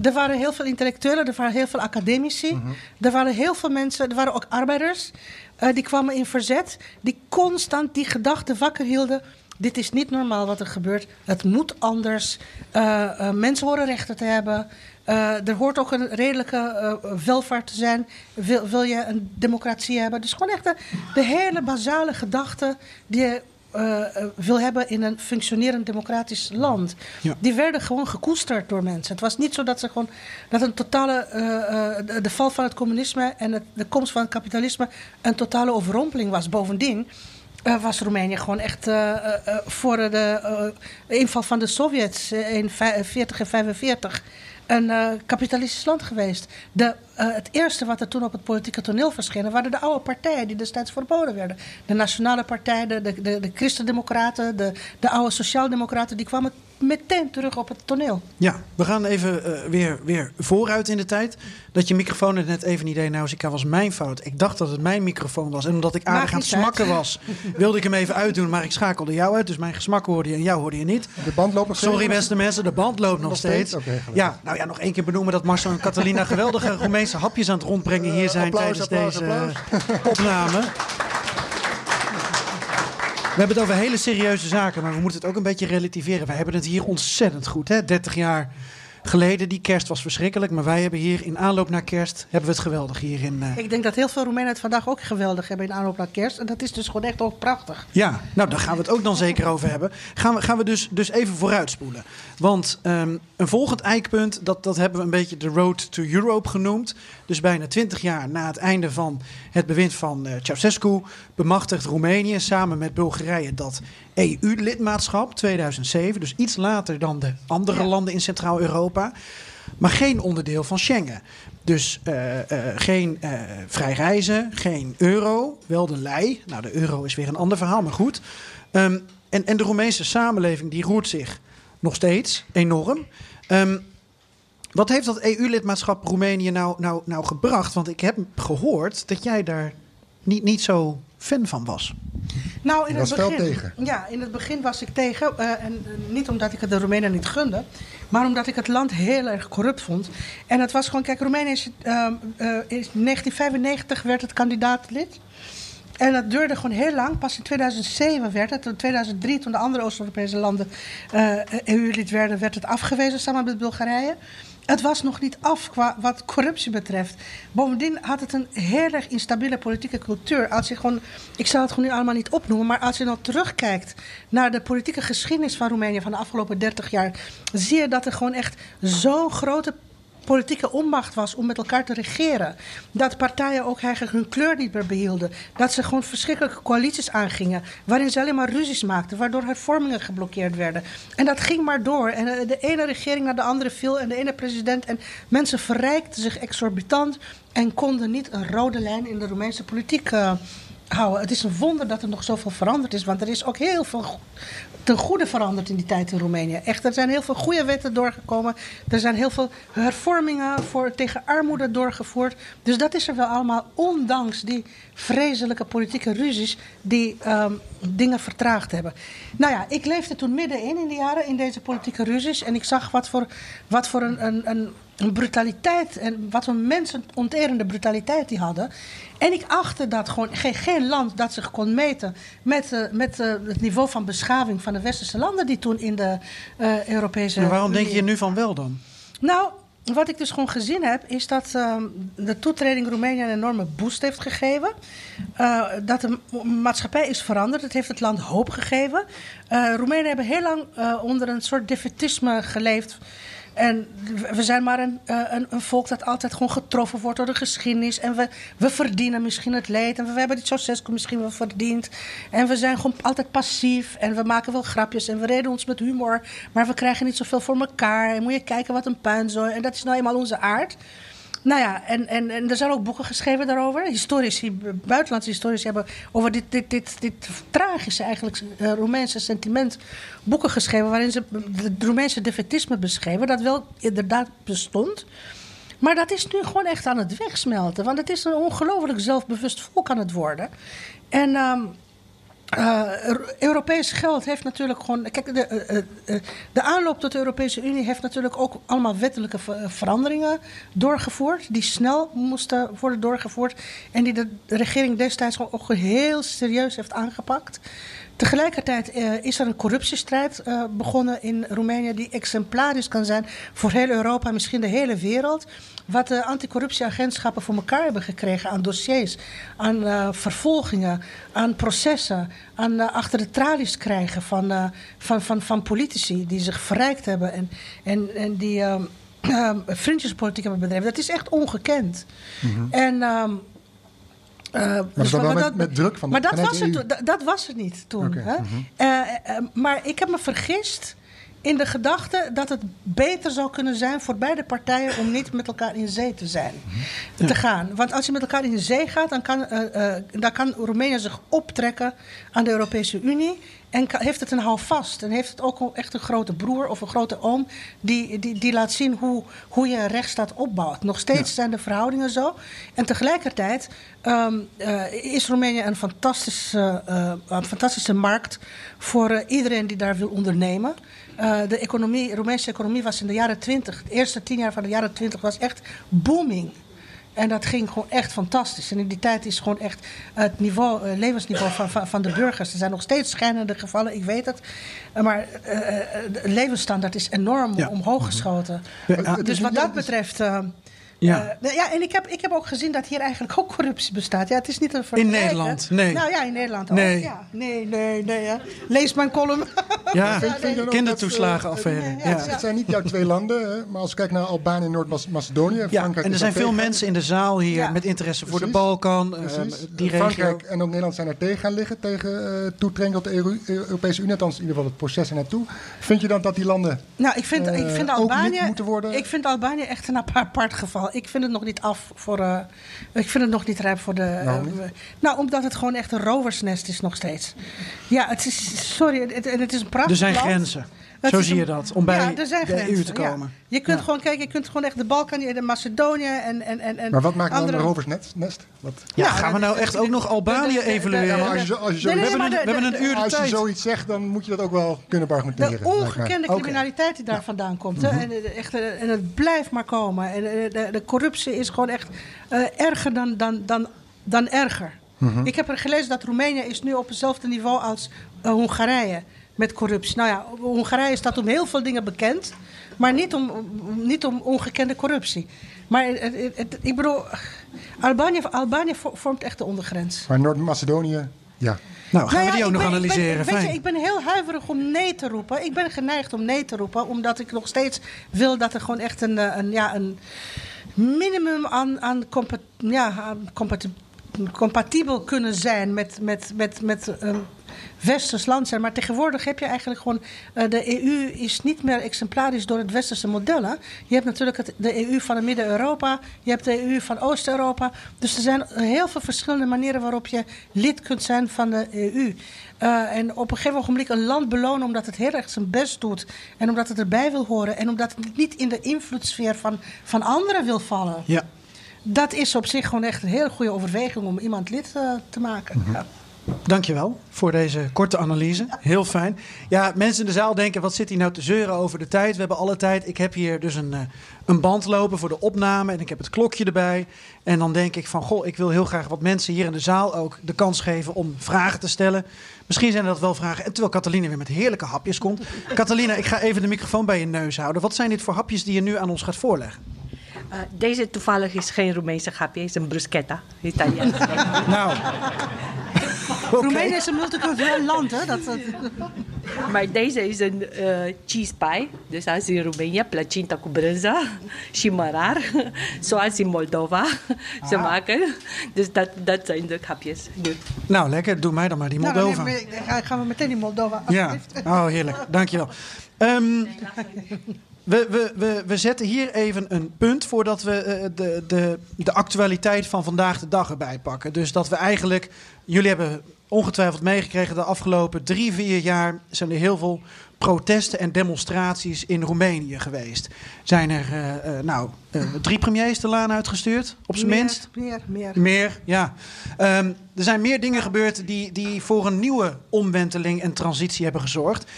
Er waren heel veel intellectuelen, er waren heel veel academici. Er waren heel veel mensen, er waren ook arbeiders. eh, die kwamen in verzet. Die constant die gedachte wakker hielden. Dit is niet normaal wat er gebeurt. Het moet anders. Eh, eh, mensen horen rechten te hebben. Eh, er hoort ook een redelijke eh, welvaart te zijn. Wil, wil je een democratie hebben? Dus gewoon echt de, de hele basale gedachte die je eh, eh, wil hebben in een functionerend democratisch land. Ja. Die werden gewoon gekoesterd door mensen. Het was niet zo dat ze gewoon dat een totale eh, de, de val van het communisme en het, de komst van het kapitalisme een totale overrompeling was. Bovendien was Roemenië gewoon echt voor de inval van de Sovjets in 40 en 45 een kapitalistisch land geweest. De, eh, het eerste wat er toen op het politieke toneel verschenen... waren de oude partijen die destijds verboden werden. De Nationale Partij, de, de, de, de Christendemocraten, de, de oude Sociaaldemocraten... die kwamen meteen terug op het toneel. Ja, we gaan even eh, weer, weer vooruit in de tijd. Dat je microfoon het net even niet deed, Nausicaa, was mijn fout. Ik dacht dat het mijn microfoon was. En omdat ik aardig aan het uit. smakken was, wilde ik hem even uitdoen. Maar ik schakelde jou uit, dus mijn gesmak hoorde je en jou hoorde je niet. De band loopt nog steeds. Sorry beste mensen, de band loopt nog, Nog steeds. ja, nou ja, nog één keer benoemen dat Marcel en Catalina geweldige Roemeense hapjes aan het rondbrengen hier zijn applaus, tijdens applaus, deze eh, opname. We hebben het over hele serieuze zaken, maar we moeten het ook een beetje relativeren. Wij hebben het hier ontzettend goed. Hè? 30 jaar geleden, die kerst was verschrikkelijk. Maar wij hebben hier in aanloop naar kerst, hebben we het geweldig hier in... eh, Ik denk dat heel veel Roemenen het vandaag ook geweldig hebben in aanloop naar kerst. En dat is dus gewoon echt ook prachtig. Ja, nou daar gaan we het ook dan zeker over hebben. Gaan we, gaan we dus, dus even vooruitspoelen. Want ehm, een volgend eikpunt, dat, dat hebben we een beetje de Road to Europe genoemd. Dus bijna twintig jaar na het einde van het bewind van eh Ceausescu... bemachtigt Roemenië samen met Bulgarije dat EU-lidmaatschap 2007. Dus iets later dan de andere Ja. landen in Centraal-Europa. Maar geen onderdeel van Schengen. Dus eh, eh, geen eh, vrij reizen, geen euro, wel de lei. Nou, de euro is weer een ander verhaal, maar goed. Ehm, en, en de Roemeense samenleving die roert zich nog steeds enorm. Ehm, wat heeft dat EU-lidmaatschap Roemenië nou, nou, nou gebracht? Want ik heb gehoord dat jij daar niet, niet zo fan van was. Nou, in het begin, tegen. Ja, in het begin was ik tegen. eh, en eh, niet omdat ik het de Roemenen niet gunde, maar omdat ik het land heel erg corrupt vond. En het was gewoon, kijk, Roemenië is, ehm, eh, is 1995 werd het kandidaatlid. En dat duurde gewoon heel lang. Pas in 2007 werd het. In 2003, toen de andere Oost-Europese landen eh, EU-lid werden, werd het afgewezen samen met Bulgarije. Het was nog niet af qua wat corruptie betreft. Bovendien had het een heel erg instabiele politieke cultuur. Als je gewoon, ik zal het gewoon nu allemaal niet opnoemen, maar als je nou terugkijkt naar de politieke geschiedenis van Roemenië van de afgelopen 30 jaar, zie je dat er gewoon echt zo'n grote politieke onmacht was om met elkaar te regeren. Dat partijen ook eigenlijk hun kleur niet meer behielden. Dat ze gewoon verschrikkelijke coalities aangingen. Waarin ze alleen maar ruzies maakten. Waardoor hervormingen geblokkeerd werden. En dat ging maar door. En eh, de ene regering naar de andere viel. En de ene president. En mensen verrijkten zich exorbitant. En konden niet een rode lijn in de Roemeense politiek eh, houden. Het is een wonder dat er nog zoveel veranderd is. Want er is ook heel veel ten goede veranderd in die tijd in Roemenië. Echt, er zijn heel veel goede wetten doorgekomen. Er zijn heel veel hervormingen voor, tegen armoede doorgevoerd. Dus dat is er wel allemaal, ondanks die vreselijke politieke ruzies die ehm, dingen vertraagd hebben. Nou ja, ik leefde toen middenin in die jaren in deze politieke ruzies. En ik zag wat voor, wat voor een, een, een, een brutaliteit en wat voor mensenonterende brutaliteit die hadden. En ik achtte dat gewoon geen, geen land dat zich kon meten met, eh, met eh, het niveau van beschaving van de westerse landen die toen in de eh, Europese. En waarom denk je nu van wel dan? nou, wat ik dus gewoon gezien heb, is dat ehm, de toetreding Roemenië een enorme boost heeft gegeven. Dat de ma- maatschappij is veranderd. Het heeft het land hoop gegeven. Eh Roemenen hebben heel lang onder een soort defetisme geleefd. En we zijn maar een, eh, een, een volk dat altijd gewoon getroffen wordt door de geschiedenis. En we, we verdienen misschien het leed. En we, hebben die Ceausescu misschien wel verdiend. En we zijn gewoon altijd passief. En we maken wel grapjes. En we reden ons met humor. Maar we krijgen niet zoveel voor elkaar. En moet je kijken wat een puinzooi. En dat is nou eenmaal onze aard. Nou ja, en, en, en er zijn ook boeken geschreven daarover. Historici, buitenlandse historici hebben over dit, dit, dit, dit tragische eigenlijk eh, Roemeense sentiment boeken geschreven... waarin ze het Roemeense defetisme beschreven, dat wel inderdaad bestond... Maar dat is nu gewoon echt aan het wegsmelten. Want het is een ongelooflijk zelfbewust volk aan het worden. En ehm, Euro- Europees geld heeft natuurlijk gewoon. Kijk, de, eh, eh, de aanloop tot de Europese Unie heeft natuurlijk ook allemaal wettelijke ver- veranderingen doorgevoerd. Die snel moesten worden doorgevoerd. En die de regering destijds gewoon ook heel serieus heeft aangepakt. Tegelijkertijd eh, is er een corruptiestrijd eh, begonnen in Roemenië die exemplarisch kan zijn voor heel Europa, misschien de hele wereld. Wat de anticorruptieagentschappen voor elkaar hebben gekregen aan dossiers, aan eh, vervolgingen, aan processen, aan achter de tralies krijgen van, van, van, van politici die zich verrijkt hebben en, en, en die ehm, ehm, vriendjespolitiek hebben bedreven. Dat is echt ongekend. En. Ehm, eh, dat wel met- met druk van de- Maar dat was, toen- dat, dat was er niet toen. Hè? mhm. Eh, eh, maar ik heb me vergist in de gedachte dat het beter zou kunnen zijn voor beide partijen om niet met elkaar in zee te zijn. Te gaan. Want als je met elkaar in zee gaat, dan kan, dan kan Roemenië zich optrekken aan de Europese Unie. En heeft het een houvast. En heeft het ook echt een grote broer of een grote oom. Die, die, die laat zien hoe, hoe je een rechtsstaat opbouwt. Nog steeds zijn de verhoudingen zo. En tegelijkertijd ehm, eh, is Roemenië een fantastische, eh, een fantastische markt voor eh, iedereen die daar wil ondernemen. De economie, Roemeense economie was in de jaren 20, de eerste tien jaar van de jaren 20 was echt booming. En dat ging gewoon echt fantastisch. En in die tijd is gewoon echt het niveau, eh, levensniveau van, van, van de burgers. Er zijn nog steeds schijnende gevallen, ik weet het. Maar eh, de levensstandaard is enorm Ja. omhoog geschoten. Ja, is Dus wat dat is- betreft. Eh, Ja. eh, ja, en ik heb, ik heb ook gezien dat hier eigenlijk ook corruptie bestaat. Ja, het is niet een hè? Nederland? Nee. Nou ja, in Nederland ook. Nee. Ja. Nee, nee, nee. Ja. Lees mijn column. Ja, kindertoeslagenaffaire. eh, Ja. ja, Het zijn niet jouw twee landen, hè, maar als je kijkt naar Albanië en Noord-Macedonië, Ja, Frankrijk en er zijn veel tegen. mensen in de zaal hier Ja. met interesse voor de. Balkan, eh, regio. Frankrijk en ook Nederland zijn er tegen gaan liggen tegen uh, toetreding tot de Euro- Europese Unie, althans in ieder geval het proces er naartoe. Vind je dan dat die landen Nou, ik vind, ik eh, vind Albanië. moeten worden? Ik vind Albanië echt een apart geval. Ik vind het nog niet af voor. eh, ik vind het nog niet rijp voor de. eh, nou, omdat het gewoon echt een roversnest is nog steeds. Ja, het is. Sorry, het, het, het is een prachtig Er zijn land. grenzen. Zo zie je dat. Om bij ja, er zijn de grenzen, EU te ja. komen. Je kunt Ja. gewoon kijken, je kunt gewoon echt de Balkan, de Macedonië en, en, en, en Maar wat maakt dan andere... een roversnest? Nest? Wat? Ja, Ja, gaan we nou echt ook nog Albanië evalueren? We hebben een, de- we hebben de- een uur de als je zoiets zegt, dan moet je dat ook wel kunnen argumenteren. De ongekende criminaliteit die daar vandaan komt. hè. Mhm. En, eh, echt, eh, en het blijft maar komen. En eh, de, de corruptie is gewoon echt eh, erger dan, dan, dan, dan erger. Mhm. Ik heb er gelezen dat Roemenië is nu op hetzelfde niveau als Hongarije met corruptie. Nou ja, Hongarije staat om heel veel dingen bekend, maar niet om, om- niet om ongekende corruptie. Maar het, het- het- ik bedoel, Albanië, Albanië vo- vormt echt de ondergrens. Maar Noord-Macedonië, ja. Nou, gaan Nou we die ook nog ben- ik ben- analyseren. weet je, ik ben heel huiverig om nee te roepen. Ik ben geneigd om nee te roepen, omdat ik nog steeds wil dat er gewoon echt een, eh, een, ja, een minimum aan, aan, compa- ja, aan compati- compatibel kunnen zijn met, met, met, met een westers land zijn. Maar tegenwoordig heb je eigenlijk gewoon... eh, de EU is niet meer exemplarisch door het westerse model. Hè? Je hebt natuurlijk het, de EU van Midden-Europa. Je hebt de EU van Oost-Europa. Dus er zijn heel veel verschillende manieren waarop je lid kunt zijn van de EU. Eh, en op een gegeven ogenblik een land belonen omdat het heel erg zijn best doet. En omdat het erbij wil horen. En omdat het niet in de invloedssfeer van, van anderen wil vallen. Ja. Dat is op zich gewoon echt een hele goede overweging om iemand lid eh, te maken. Ja. Dankjewel voor deze korte analyse. Heel fijn. Ja, mensen in de zaal denken, wat zit hij nou te zeuren over de tijd? We hebben alle tijd. Ik heb hier dus een, eh, een band lopen voor de opname en ik heb het klokje erbij. En dan denk ik van, goh, ik wil heel graag wat mensen hier in de zaal ook de kans geven om vragen te stellen. Misschien zijn dat wel vragen. En terwijl Catalina weer met heerlijke hapjes komt. Catalina, ik ga even de microfoon bij je neus houden. Wat zijn dit voor hapjes die je nu aan ons gaat voorleggen? Uh, deze toevallig is geen Roemeense grapje, is een bruschetta, Italiaans. Nou, Roemenië is een multicultureel land, hè? Dat, dat- maar deze is een uh, cheese pie, dus als in Roemenië, placinta cu brânză și mărar, zoals in Moldova ze maken. Dus dat, dat zijn de grapjes. nu. nou lekker. Doe mij dan maar die Nou, Moldova. nee, nee, gaan- we meteen in Moldova. Ja, oh heerlijk. Dankjewel. Ehm we, we, we, we zetten hier even een punt voordat we eh, de, de, de actualiteit van vandaag de dag erbij pakken. Dus dat we eigenlijk, jullie hebben ongetwijfeld meegekregen de afgelopen drie, vier jaar zijn er heel veel protesten en demonstraties in Roemenië geweest. Zijn er eh, eh, nou, eh, drie premiers de laan uitgestuurd, op zijn minst? Meer, meer. Meer, ja. Ehm, er zijn meer dingen gebeurd die, die voor een nieuwe omwenteling en transitie hebben gezorgd.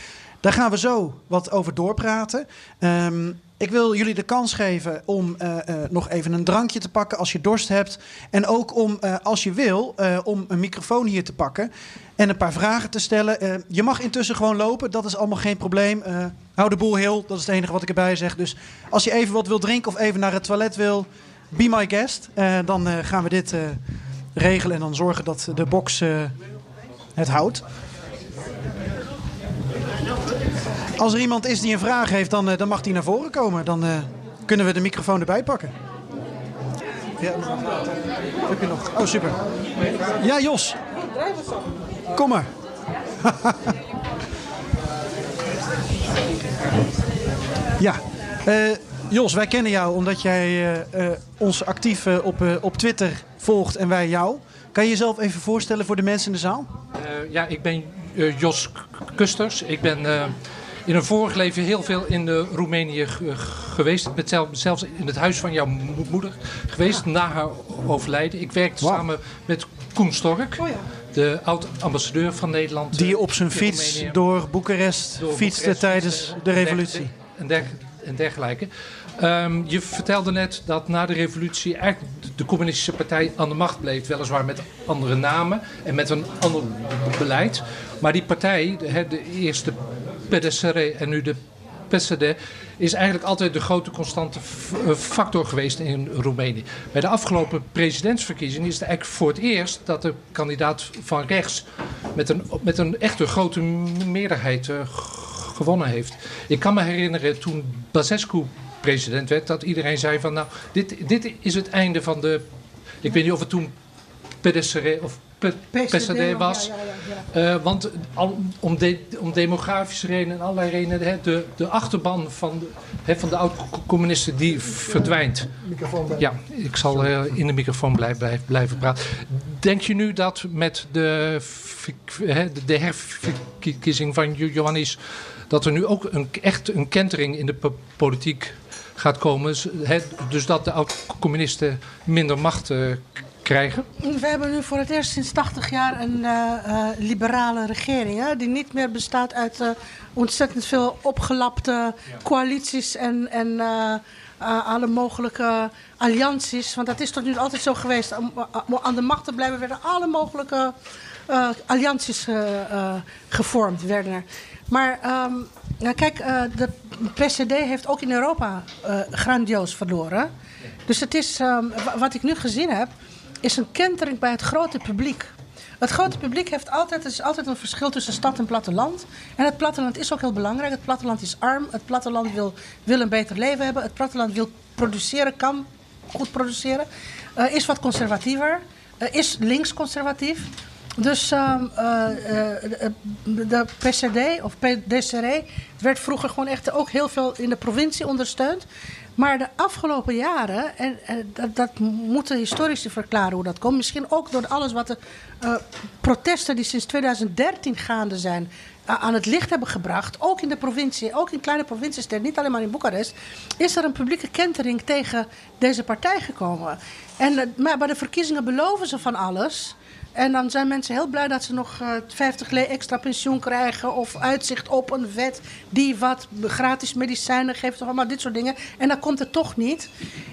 Daar gaan we zo wat over doorpraten. Ehm, ik wil jullie de kans geven om eh, eh, nog even een drankje te pakken als je dorst hebt. En ook om, eh, als je wil, om een microfoon hier te pakken en een paar vragen te stellen. Je mag intussen gewoon lopen, dat is allemaal geen probleem. Hou de boel heel, dat is het enige wat ik erbij zeg. Dus als je even wat wil drinken of even naar het toilet wil, be my guest. Dan gaan we dit regelen en dan zorgen dat de box het houdt. Als er iemand is die een vraag heeft, dan, eh, dan mag die naar voren komen. Dan eh, kunnen we de microfoon erbij pakken. Ja, heb je nog? Oh, super. Ja, Jos. Kom maar. ja. Eh, Jos, wij kennen jou omdat jij ons actief op, op Twitter volgt en wij jou. Kan je jezelf even voorstellen voor de mensen in de zaal? Ja, ik ben Jos Kusters. Ik ben in een vorig leven heel veel in uh, Roemenië geweest. Ik ben zelfs in het huis van jouw mo moeder geweest na haar overlijden. Ik werkte wow. samen met Koen Stork, oh ja. de oud-ambassadeur van Nederland. Die op zijn fiets Roemenië. door Boekarest door fietste Boekarest, tijdens de revolutie. En, der, en dergelijke. Um, je vertelde net dat na de revolutie eigenlijk de communistische partij aan de macht bleef. Weliswaar met andere namen en met een ander beleid. Maar die partij, de, de eerste PDSR en nu de PSD, is eigenlijk altijd de grote constante factor geweest in Roemenië. Bij de afgelopen presidentsverkiezingen is het eigenlijk voor het eerst dat de kandidaat van rechts met een, met een echte grote meerderheid uh, gewonnen heeft. Ik kan me herinneren toen Basescu president werd, dat iedereen zei van nou, dit, dit is het einde van de. Ik weet niet of het toen PDSR of PSD was. Eh, want al, om, de, om demografische redenen en allerlei redenen, hè, de, de achterban van de, hè, van de oud-communisten die verdwijnt. Ja, ik zal eh, in de microfoon blijven, blijven, blijven praten. Denk je nu dat met de, hè, de, herverkiezing van Jo- Johannes... dat er nu ook een, echt een kentering in de po- politiek gaat komen? Dus dat de oud-communisten minder macht eh, krijgen? We hebben nu voor het eerst sinds 80 jaar een eh, eh, liberale regering. Hè, die niet meer bestaat uit eh, ontzettend veel opgelapte coalities en, en alle mogelijke allianties. Want dat is tot nu toe altijd zo geweest. Om, om aan de macht te blijven werden alle mogelijke allianties gevormd. Werden er. Maar ehm, nou, kijk, de PCD heeft ook in Europa grandioos verloren. Dus het is, ehm, wa- wat ik nu gezien heb, is een kentering bij het grote publiek. Het grote publiek heeft altijd, er is altijd een verschil tussen stad en platteland. En het platteland is ook heel belangrijk. Het platteland is arm. Het platteland wil, wil een beter leven hebben. Het platteland wil produceren, kan goed produceren. Eh, is wat conservatiever. eh, is links-conservatief. Dus ehm, eh, de, PCD of PDCR werd vroeger gewoon echt ook heel veel in de provincie ondersteund. Maar de afgelopen jaren, en, dat, dat moeten historici verklaren hoe dat komt. Misschien ook door alles wat de eh, protesten die sinds 2013 gaande zijn aan het licht hebben gebracht. Ook in de provincie, ook in kleine provinciesteden, niet alleen maar in Boekarest. Is er een publieke kentering tegen deze partij gekomen. En, eh, maar bij de verkiezingen beloven ze van alles. En dan zijn mensen heel blij dat ze nog eh 50 le extra pensioen krijgen. Of uitzicht op een wet die wat gratis medicijnen geeft. Of allemaal dit soort dingen. En dan komt het toch niet.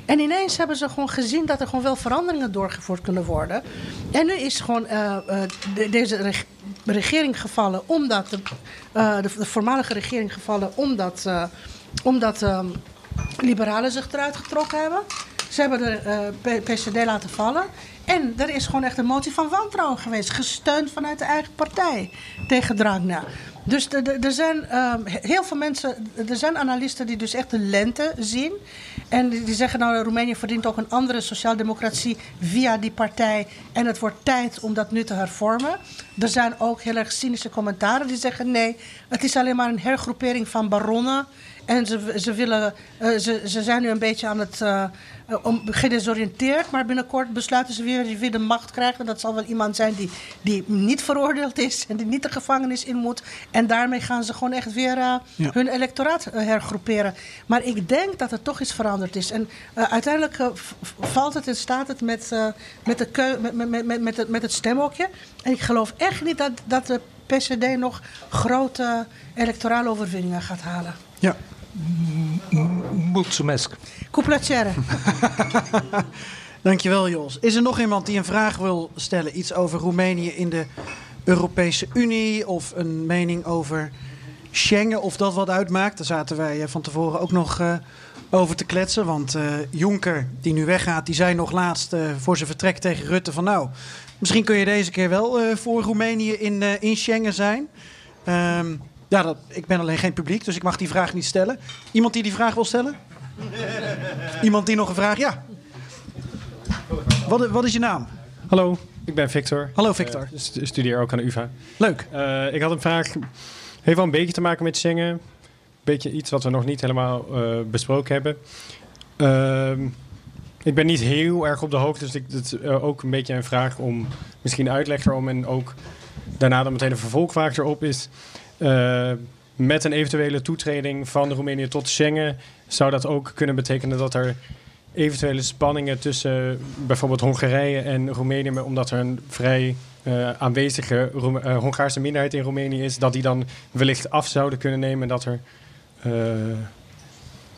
En ineens hebben ze gewoon gezien dat er gewoon wel veranderingen doorgevoerd kunnen worden. En nu is gewoon eh, eh, de- deze reg- regering gevallen. Omdat de, eh, de, voormalige regering gevallen. Omdat, eh, omdat ehm, liberalen zich eruit getrokken hebben. Ze hebben de eh, PCD laten vallen. En er is gewoon echt een motie van wantrouwen geweest. Gesteund vanuit de eigen partij tegen Dragna. Dus er zijn ehm, heel veel mensen, er zijn analisten die dus echt de lente zien. En die die zeggen nou, Roemenië verdient ook een andere sociaaldemocratie via die partij. En het wordt tijd om dat nu te hervormen. Er zijn ook heel erg cynische commentaren die zeggen nee, het is alleen maar een hergroepering van baronnen. En ze, ze, willen, eh, ze, ze zijn nu een beetje aan het om, gedesoriënteerd. Maar binnenkort besluiten ze weer, weer de macht krijgen. Dat zal wel iemand zijn die, die niet veroordeeld is. En die niet de gevangenis in moet. En daarmee gaan ze gewoon echt weer eh, Ja. hun electoraat hergroeperen. Maar ik denk dat er toch iets veranderd is. En uiteindelijk valt het en staat het met, met, de keu met, met, met, met, het, met het stemhokje. En ik geloof echt niet dat, dat de PCD nog grote electorale overwinningen gaat halen. Ja. Mulțumesc. Cu plăcere. Dankjewel Jos. Is er nog iemand die een vraag wil stellen? Iets over Roemenië in de Europese Unie of een mening over Schengen of dat wat uitmaakt? Daar zaten wij eh, van tevoren ook nog eh, over te kletsen. Want eh, Jonker, die nu weggaat, die zei nog laatst voor zijn vertrek tegen Rutte van nou, misschien kun je deze keer wel voor Roemenië in, in Schengen zijn. Ehm, ja, dat, ik ben alleen geen publiek, dus ik mag die vraag niet stellen. Iemand die die vraag wil stellen? Iemand die nog een vraag? Ja. Wat, wat is je naam? Hallo, ik ben Victor. Hallo Victor. Eh, st- studeer ook aan de UvA. Leuk. Eh, ik had een vraag, heeft wel een beetje te maken met Schengen. Een beetje iets wat we nog niet helemaal eh, besproken hebben. Ehm, ik ben niet heel erg op de hoogte, dus ik, het is eh, ook een beetje een vraag om misschien uitleg erom. En ook daarna dan meteen een vervolgvraag erop is... eh, met een eventuele toetreding van Roemenië tot Schengen... zou dat ook kunnen betekenen dat er eventuele spanningen tussen bijvoorbeeld Hongarije en Roemenië, omdat er een vrij eh, aanwezige eh, Hongaarse minderheid in Roemenië is, dat die dan wellicht af zouden kunnen nemen en dat er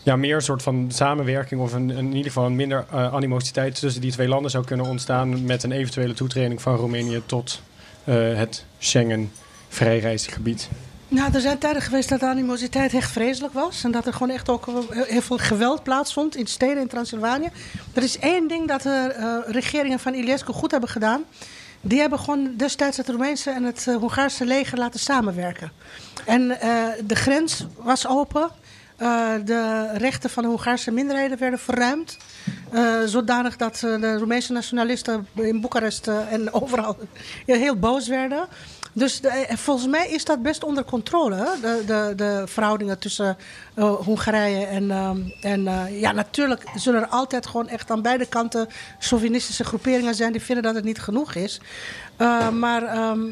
ja, meer een soort van samenwerking of in ieder geval een minder animositeit tussen die twee landen zou kunnen ontstaan met een eventuele toetreding van Roemenië tot het Schengen vrijreisgebied. Nou, er zijn tijden geweest dat de animositeit echt vreselijk was. En dat er gewoon echt ook heel veel geweld plaatsvond in steden in Transylvanië. Er is één ding dat de eh, regeringen van Iliescu goed hebben gedaan. Die hebben gewoon destijds het Roemeense en het eh, Hongaarse leger laten samenwerken. En eh, de grens was open. de rechten van de Hongaarse minderheden werden verruimd. Zodanig dat de Roemeense nationalisten in Boekarest en overal heel boos werden. Dus eh, volgens mij is dat best onder controle? De, de, de verhoudingen tussen eh, Hongarije en. ehm, en eh, ja, natuurlijk zullen er altijd gewoon echt aan beide kanten chauvinistische groeperingen zijn die vinden dat het niet genoeg is. Maar. ehm,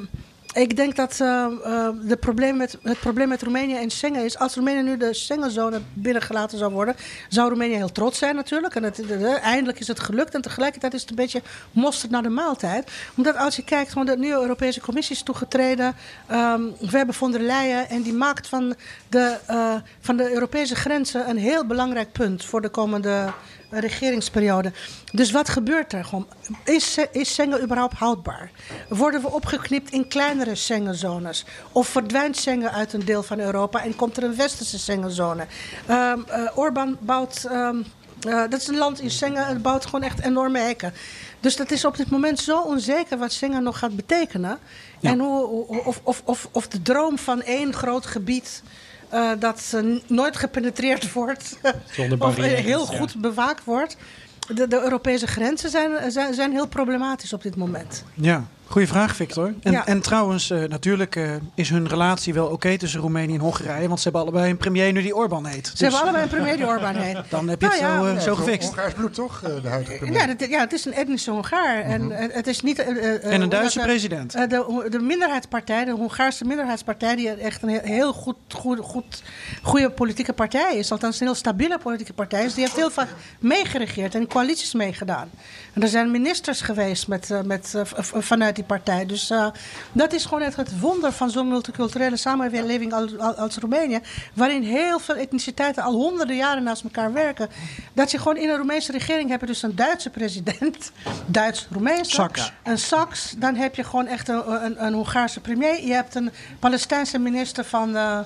ik denk dat eh, eh, probleem met, het probleem met Roemenië en Schengen is... als Roemenië nu de Schengenzone binnengelaten zou worden... zou Roemenië heel trots zijn natuurlijk. En het, de- de- eindelijk is het gelukt. En tegelijkertijd is het een beetje mosterd naar de maaltijd. Omdat als je kijkt, gewoon de nieuwe Europese Commissie is toegetreden. Ehm, we hebben von der Leyen en die maakt van de, eh, van de Europese grenzen... een heel belangrijk punt voor de komende regeringsperiode. Dus wat gebeurt er gewoon? Is, is Schengen überhaupt houdbaar? Worden we opgeknipt in kleinere Schengenzones? Of verdwijnt Schengen uit een deel van Europa en komt er een westerse Schengenzone? Ehm eh, Orbán bouwt... ehm, eh, dat is een land in Schengen en bouwt gewoon echt enorme hekken. Dus dat is op dit moment zo onzeker wat Schengen nog gaat betekenen. En hoe- of, of, of, of de droom van één groot gebied eh, dat eh, nooit gepenetreerd wordt, Zonder of eh, barrières, heel ja. goed bewaakt wordt. De, de Europese grenzen zijn, zijn, zijn heel problematisch op dit moment. Ja, goede vraag, Victor. En, Ja. en trouwens, eh, natuurlijk eh, is hun relatie wel oké tussen Roemenië en Hongarije. Want ze hebben allebei een premier nu die Orbán heet. Ze Dus hebben allebei een premier die Orbán heet. Dan heb je het Nou ja, zo, eh, Ja, zo gefixt. Hongaars bloed toch, eh, de huidige premier? Ja, dat, ja, het is een etnische Hongaar. En eh, het is niet. eh, eh, Mhm. En een Duitse dat, president. eh, de, de minderheidspartij, de Hongaarse minderheidspartij, die echt een heel, goed, goed, goed, goede politieke partij is. Althans, een heel stabiele politieke partij is. Die heeft heel vaak meegeregeerd en coalities meegedaan. En er zijn ministers geweest met, met, vanuit die partij. Dus eh, dat is gewoon echt het wonder van zo'n multiculturele samenleving als, als- als Roemenië. Waarin heel veel etniciteiten al honderden jaren naast elkaar werken. Dat je gewoon in een Roemeense regering hebt, dus een Duitse president, Duits-Roemeense, Sax. een Sax. Dan heb je gewoon echt een, een, een Hongaarse premier. Je hebt een Palestijnse minister van. eh,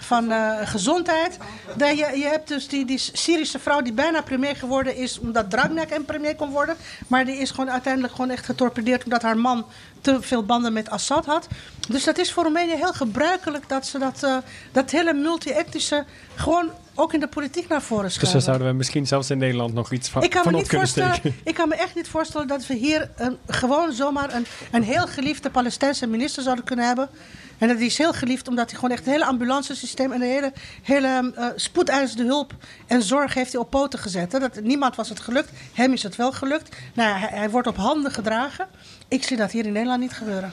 van eh, gezondheid. Dat je, je hebt dus die, die Syrische vrouw die bijna premier geworden is omdat Dragnet een premier kon worden. Maar die is gewoon uiteindelijk gewoon echt getorpedeerd omdat haar man te veel banden met Assad had. Dus dat is voor Roemenië heel gebruikelijk dat ze dat, eh, dat hele multi-etnische gewoon ook in de politiek naar voren Dus schuiven. daar zouden we misschien zelfs in Nederland nog iets van, Ik kan, me niet kunnen voorstellen, steken. ik kan me echt niet voorstellen dat we hier een, gewoon zomaar een, een heel geliefde Palestijnse minister zouden kunnen hebben. En dat is heel geliefd omdat hij gewoon echt het hele ambulancesysteem en de hele, hele eh spoedeisende hulp en zorg heeft hij op poten gezet. Hè. Dat, niemand was het gelukt, hem is het wel gelukt. Nou, hij wordt op handen gedragen. Ik zie dat hier in Nederland niet gebeuren.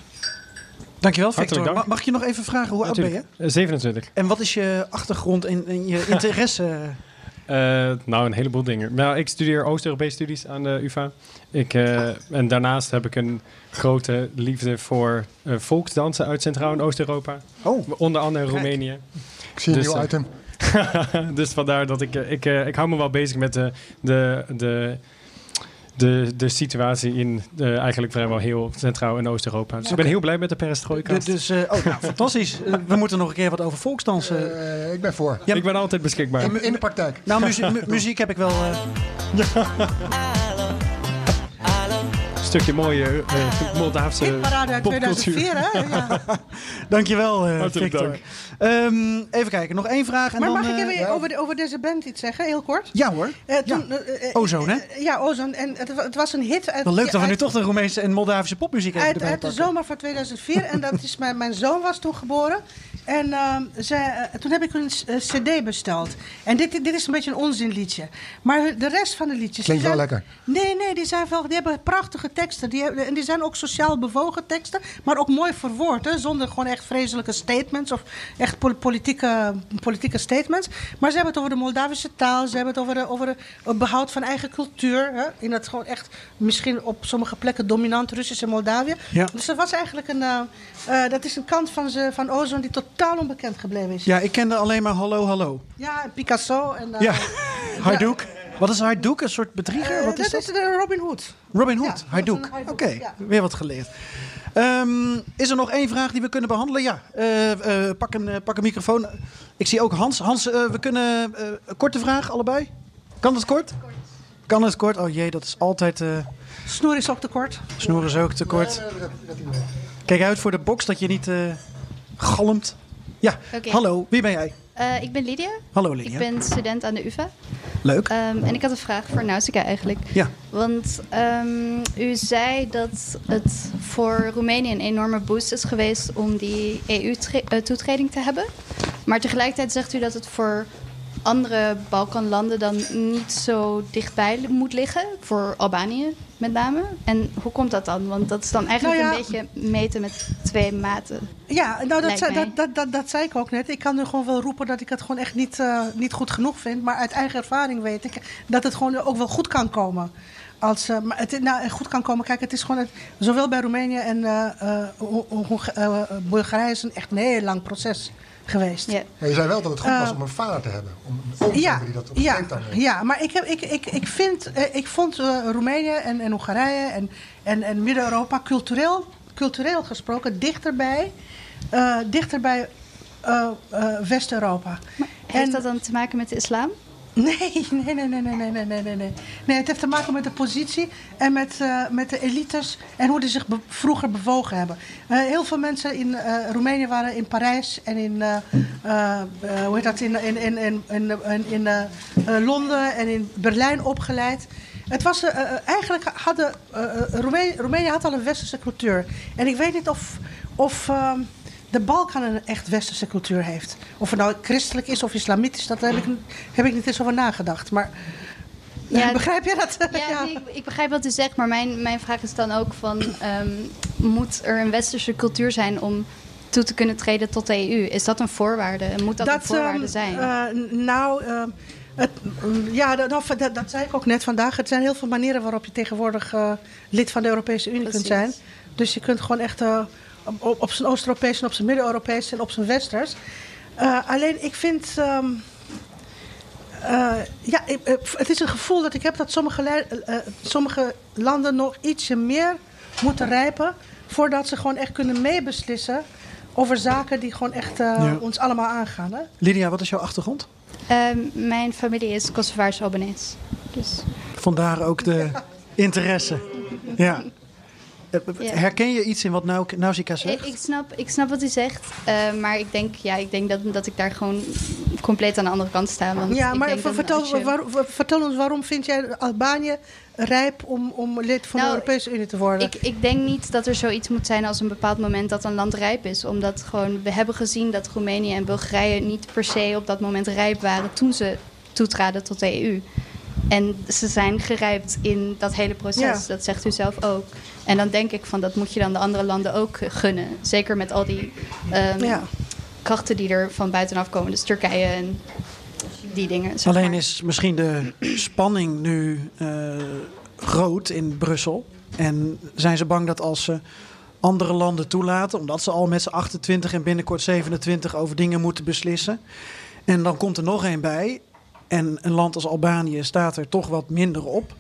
Dankjewel, Victor. dank. Ma- Mag ik je nog even vragen, hoe oud ben je? Natuurlijk. Eh, 27. En wat is je achtergrond en, en je interesse? Eh, nou, een heleboel dingen. Nou, ik studeer Oost-Europese studies aan de UvA. Ik, eh, en daarnaast heb ik een grote liefde voor eh, volksdansen uit Centraal- en Oost-Europa. Oh, Onder andere Roemenië. Ik zie een Dus, nieuw item. dus vandaar dat ik, ik, eh, ik hou me wel bezig met de, de, de, de, de situatie in eh, eigenlijk vrijwel heel Centraal- en Oost-Europa. Dus ik ben heel blij met de perestroika. d- dus, eh, oh, nou, fantastisch. Eh, we moeten nog een keer wat over volksdansen. Eh, ik ben voor. Ja, ik ben altijd beschikbaar. In, in de praktijk. nou, muzie- mu- muziek heb ik wel. eh, stukje mooie eh, Moldaafse popcultuur. 2004, hè? Ja. Dankjewel, eh Hartelijk Victor. dank. Ehm, even kijken, nog één vraag. En Maar dan, mag ik eh, even over, de- over deze band iets zeggen, heel kort? Ja hoor. Eh, toen, eh, Ozone, hè? ja, Ozone. En het, het was een hit. Uit, Wel leuk dat we nu toch de Roemeense en Moldavische popmuziek even Uit, uit de zomer van 2004. en dat is mijn, mijn zoon was toen geboren. En ehm, zij, eh, toen heb ik een eh, cd besteld. En dit, dit is een beetje een onzinliedje. Maar de rest van de liedjes... Klinkt wel zijn- lekker. Nee, nee, die, zijn wel, die hebben prachtige teksten. Die, hebben- en die zijn ook sociaal bewogen teksten. Maar ook mooi verwoord. Hè, zonder gewoon echt vreselijke statements. Of echt pol- politieke, politieke statements. Maar ze hebben het over de Moldavische taal. Ze hebben het over, de, over het behoud van eigen cultuur. Hè, in het gewoon echt misschien op sommige plekken dominant Russische Moldavië. Ja. Dus dat was eigenlijk een... eh, dat is een kant van, ze, van Ozone die totaal onbekend gebleven is. Ja, ik kende alleen maar Hallo Hallo. Ja, Picasso. En, eh, Ja, Hajduk. Wat is Hajduk? Een soort bedrieger? eh, Wat is dat dat? is de Robin Hood. Robin Hood, dat Hajduk, Oké, ja. weer wat geleerd. Ehm, is er nog één vraag die we kunnen behandelen? Ja, eh, eh, pak, een, eh, pak een microfoon. Ik zie ook Hans. Hans, eh, we kunnen eh, een korte vraag allebei. Kan het kort? Kan het kort? Oh jee, dat is altijd... eh Snoer is ook te kort. snoer is ook te kort. Kijk uit voor de box dat je niet eh galmt. Ja, hallo, wie ben jij? Eh, ik ben Lydia. Hallo Lydia. Ik ben student aan de UvA. Leuk. Ehm, en ik had een vraag voor Nausicaa eigenlijk. Ja. Want ehm, u zei dat het voor Roemenië een enorme boost is geweest om die EU-toetreding te hebben. Maar tegelijkertijd zegt u dat het voor andere Balkanlanden dan niet zo dichtbij moet liggen. Voor Albanië met name. En hoe komt dat dan? Want dat is dan eigenlijk Nou ja. een beetje meten met twee maten. Ja, nou dat, zei, dat, dat, dat, dat zei ik ook net. Ik kan nu gewoon wel roepen dat ik het gewoon echt niet, eh, niet goed genoeg vind. Maar uit eigen ervaring weet ik dat het gewoon ook wel goed kan komen. Als, maar het nou, goed kan komen. Kijk, het is gewoon het, zowel bij Roemenië en eh, Bulgarije is een echt een heel lang proces geweest. Maar je zei wel dat het goed Eh, was om een vader te hebben. Om een oom te Ja, die dat op ja, ja, maar ik, heb, ik, ik, ik, vind, eh, ik vond eh, Roemenië en, en Hongarije en, en, en Midden-Europa cultureel, cultureel gesproken dichterbij, eh dichterbij eh, eh, West-Europa. Heeft dat dan te maken met de islam? Nee, nee, nee, nee, nee, nee, nee, nee, nee, nee. Het heeft te maken met de positie en met, eh, met de elites en hoe die zich vroeger bewogen hebben. Eh, heel veel mensen in eh, Roemenië waren in Parijs en in, hoe heet dat, in, in, in, in, in, in, Londen en in Berlijn opgeleid. Het was, eigenlijk hadden, Roemenië, Roemenië had al een westerse cultuur. En ik weet niet of, of ehm, de Balkan een echt westerse cultuur heeft. Of het nou christelijk is of islamitisch, dat heb ik, heb ik niet eens over nagedacht. Maar Ja, begrijp je dat? Ja, nee, ik, ik begrijp wat u zegt, maar mijn, mijn vraag is dan ook van... ehm, moet er een westerse cultuur zijn om toe te kunnen treden tot de EU? Is dat een voorwaarde? Moet dat, een voorwaarde ehm, zijn? eh, nou, ehm, het, mm, ja, dat, dat, zei ik ook net vandaag. Het zijn heel veel manieren waarop je tegenwoordig eh, lid van de Europese Unie kunt zijn. Dus je kunt gewoon echt eh, op, op zijn Oost-Europees en op zijn Midden-Europees en op zijn Westers. Eh, alleen ik vind. ehm, eh, ja, ik- eh, het is een gevoel dat ik heb dat sommige, sommige landen nog ietsje meer moeten rijpen. voordat ze gewoon echt kunnen meebeslissen over zaken die gewoon echt eh, Ja. ons allemaal aangaan. Hè? Lydia, wat is jouw achtergrond? Ehm, mijn familie is Kosovaars Albanese. Dus Vandaar ook de interesse. Ja. Ja. Herken je iets in wat Nau- Nausicaa ik, zegt? ik, snap, ik snap wat u zegt, eh, maar ik denk, ja, ik denk dat, dat ik daar gewoon compleet aan de andere kant sta. Want Ja, ik maar vertel, je- waar- vertel ons waarom vind jij Albanië rijp om, om lid van Nou, de Europese Unie te worden? Ik, ik denk niet dat er zoiets moet zijn als een bepaald moment dat een land rijp is. Omdat gewoon, we hebben gezien dat Roemenië en Bulgarije niet per se op dat moment rijp waren toen ze toetraden tot de EU. En ze zijn gerijpt in dat hele proces. Ja. Dat zegt u zelf ook. En dan denk ik van dat moet je dan de andere landen ook gunnen. Zeker met al die ehm, Ja. krachten die er van buitenaf komen. Dus Turkije en die dingen. zeg Alleen is misschien de spanning nu eh, groot in Brussel. En zijn ze bang dat als ze andere landen toelaten, omdat ze al met z'n 28 en binnenkort 27 over dingen moeten beslissen. En dan komt er nog één bij. En een land als Albanië staat er toch wat minder op.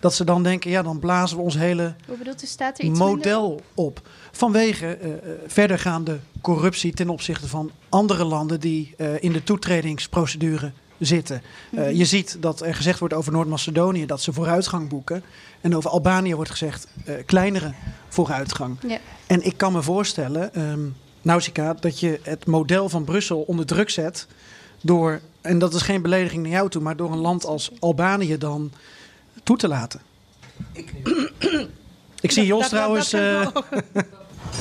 Dat ze dan denken, ja, dan blazen we ons hele bedoelt staat er iets minder? model op. Vanwege eh, eh, verdergaande corruptie ten opzichte van andere landen die eh, in de toetredingsprocedure zitten. Mhm. Je ziet dat er gezegd wordt over Noord-Macedonië dat ze vooruitgang boeken. En over Albanië wordt gezegd kleinere vooruitgang. Ja. En ik kan me voorstellen, ehm Nausicaa, dat je het model van Brussel onder druk zet door, en dat is geen belediging naar jou toe, maar door een land als Albanië dan toe te laten. Ik zie Jos trouwens. dat eh,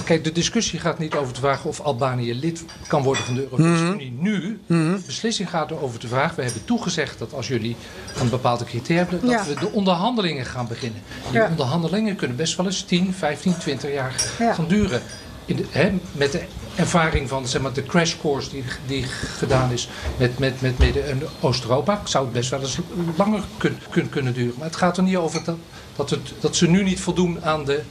Kijk, de discussie gaat niet over de vraag of Albanië lid kan worden van de Europese Mhm. Unie nu. Mhm. De beslissing gaat er over de vraag, we hebben toegezegd dat als jullie een bepaalde criteria hebben, dat Ja. we de onderhandelingen gaan beginnen. Die Ja. onderhandelingen kunnen best wel eens 10, 15, 20 jaar Ja. gaan duren. In de, hè, met de ervaring van zeg maar, de crash course die, die gedaan is met, met, met Midden- en Oost-Europa, zou het best wel eens langer kun, kun- kunnen duren. Maar het gaat er niet over dat, dat, het, dat ze nu niet voldoen aan de,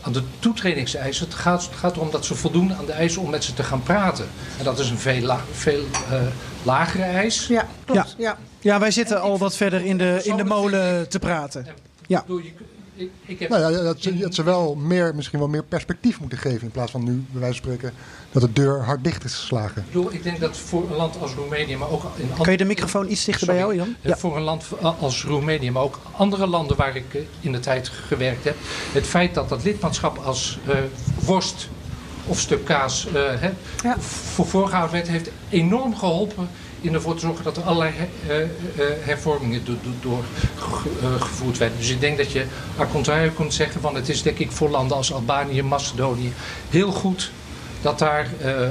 aan de toetredingseisen. Het gaat, het gaat erom dat ze voldoen aan de eisen om met ze te gaan praten. En dat is een veel, la- veel eh, lagere eis. Ja, klopt. Ja. Ja, wij zitten al wat verder in de, in de molen te praten. Ja. Ik, ik heb Nou ja, dat, ze, dat ze wel meer, misschien wel meer perspectief moeten geven. In plaats van nu, bij wijze van spreken, dat de deur hard dicht is geslagen. Ik bedoel, ik denk dat voor een land als Roemenië, maar ook in andere... Kan je de microfoon iets dichter bij jou, Jan? Ja. Voor een land als Roemenië, maar ook andere landen waar ik eh, in de tijd gewerkt heb. Het feit dat dat lidmaatschap als eh, worst of stuk kaas eh, hè, voor voorgehouden werd, heeft enorm geholpen in ervoor te zorgen dat er allerlei eh, eh, hervormingen doorgevoerd werden. Dus ik denk dat je à contrario kunt zeggen van het is denk ik voor landen als Albanië, Macedonië heel goed dat daar, eh, eh,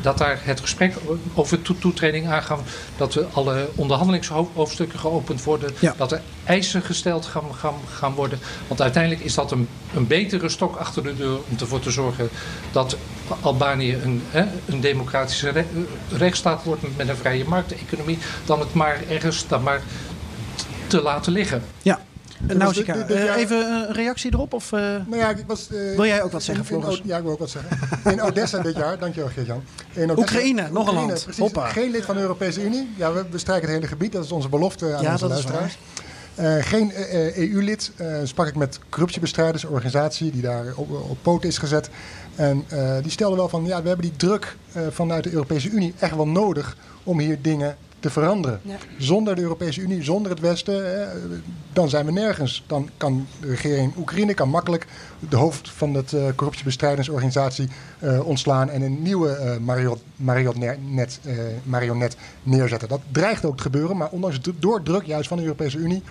dat daar het gesprek over to toetreding aangaan, dat we alle onderhandelingshoofdstukken geopend worden, dat er eisen gesteld gaan, gaan, gaan worden. Want uiteindelijk is dat een, een betere stok achter de deur om ervoor te zorgen dat Albanië een, hè, een democratische re rechtsstaat wordt met een vrije markteconomie, dan het maar ergens dan maar te laten liggen. Ja. Nausicaa, uh, even een reactie erop? Of, uh, nou ja, ik was, uh, wil jij ook wat zeggen, Floris? Ja, ik wil ook wat zeggen. In Odessa dit jaar, dankjewel Geert-Jan. Oekraïne, nog een land. Precies, Hoppa. Geen lid van de Europese Unie. Ja, we bestrijken het hele gebied, dat is onze belofte aan ja, onze luisteraars. geen EU-lid. sprak ik met corruptiebestrijders, een organisatie die daar op, op poot is gezet. En die stelde wel van, ja, we hebben die druk vanuit de Europese Unie echt wel nodig om hier dingen te veranderen. Zonder de Europese Unie, zonder het Westen, dan zijn we nergens. Dan kan de regering Oekraïne kan makkelijk de hoofd van de uh, corruptiebestrijdingsorganisatie uh, ontslaan en een nieuwe uh, marionet, marionet, marionet neerzetten. Dat dreigt ook te gebeuren, maar ondanks de doordruk juist van de Europese Unie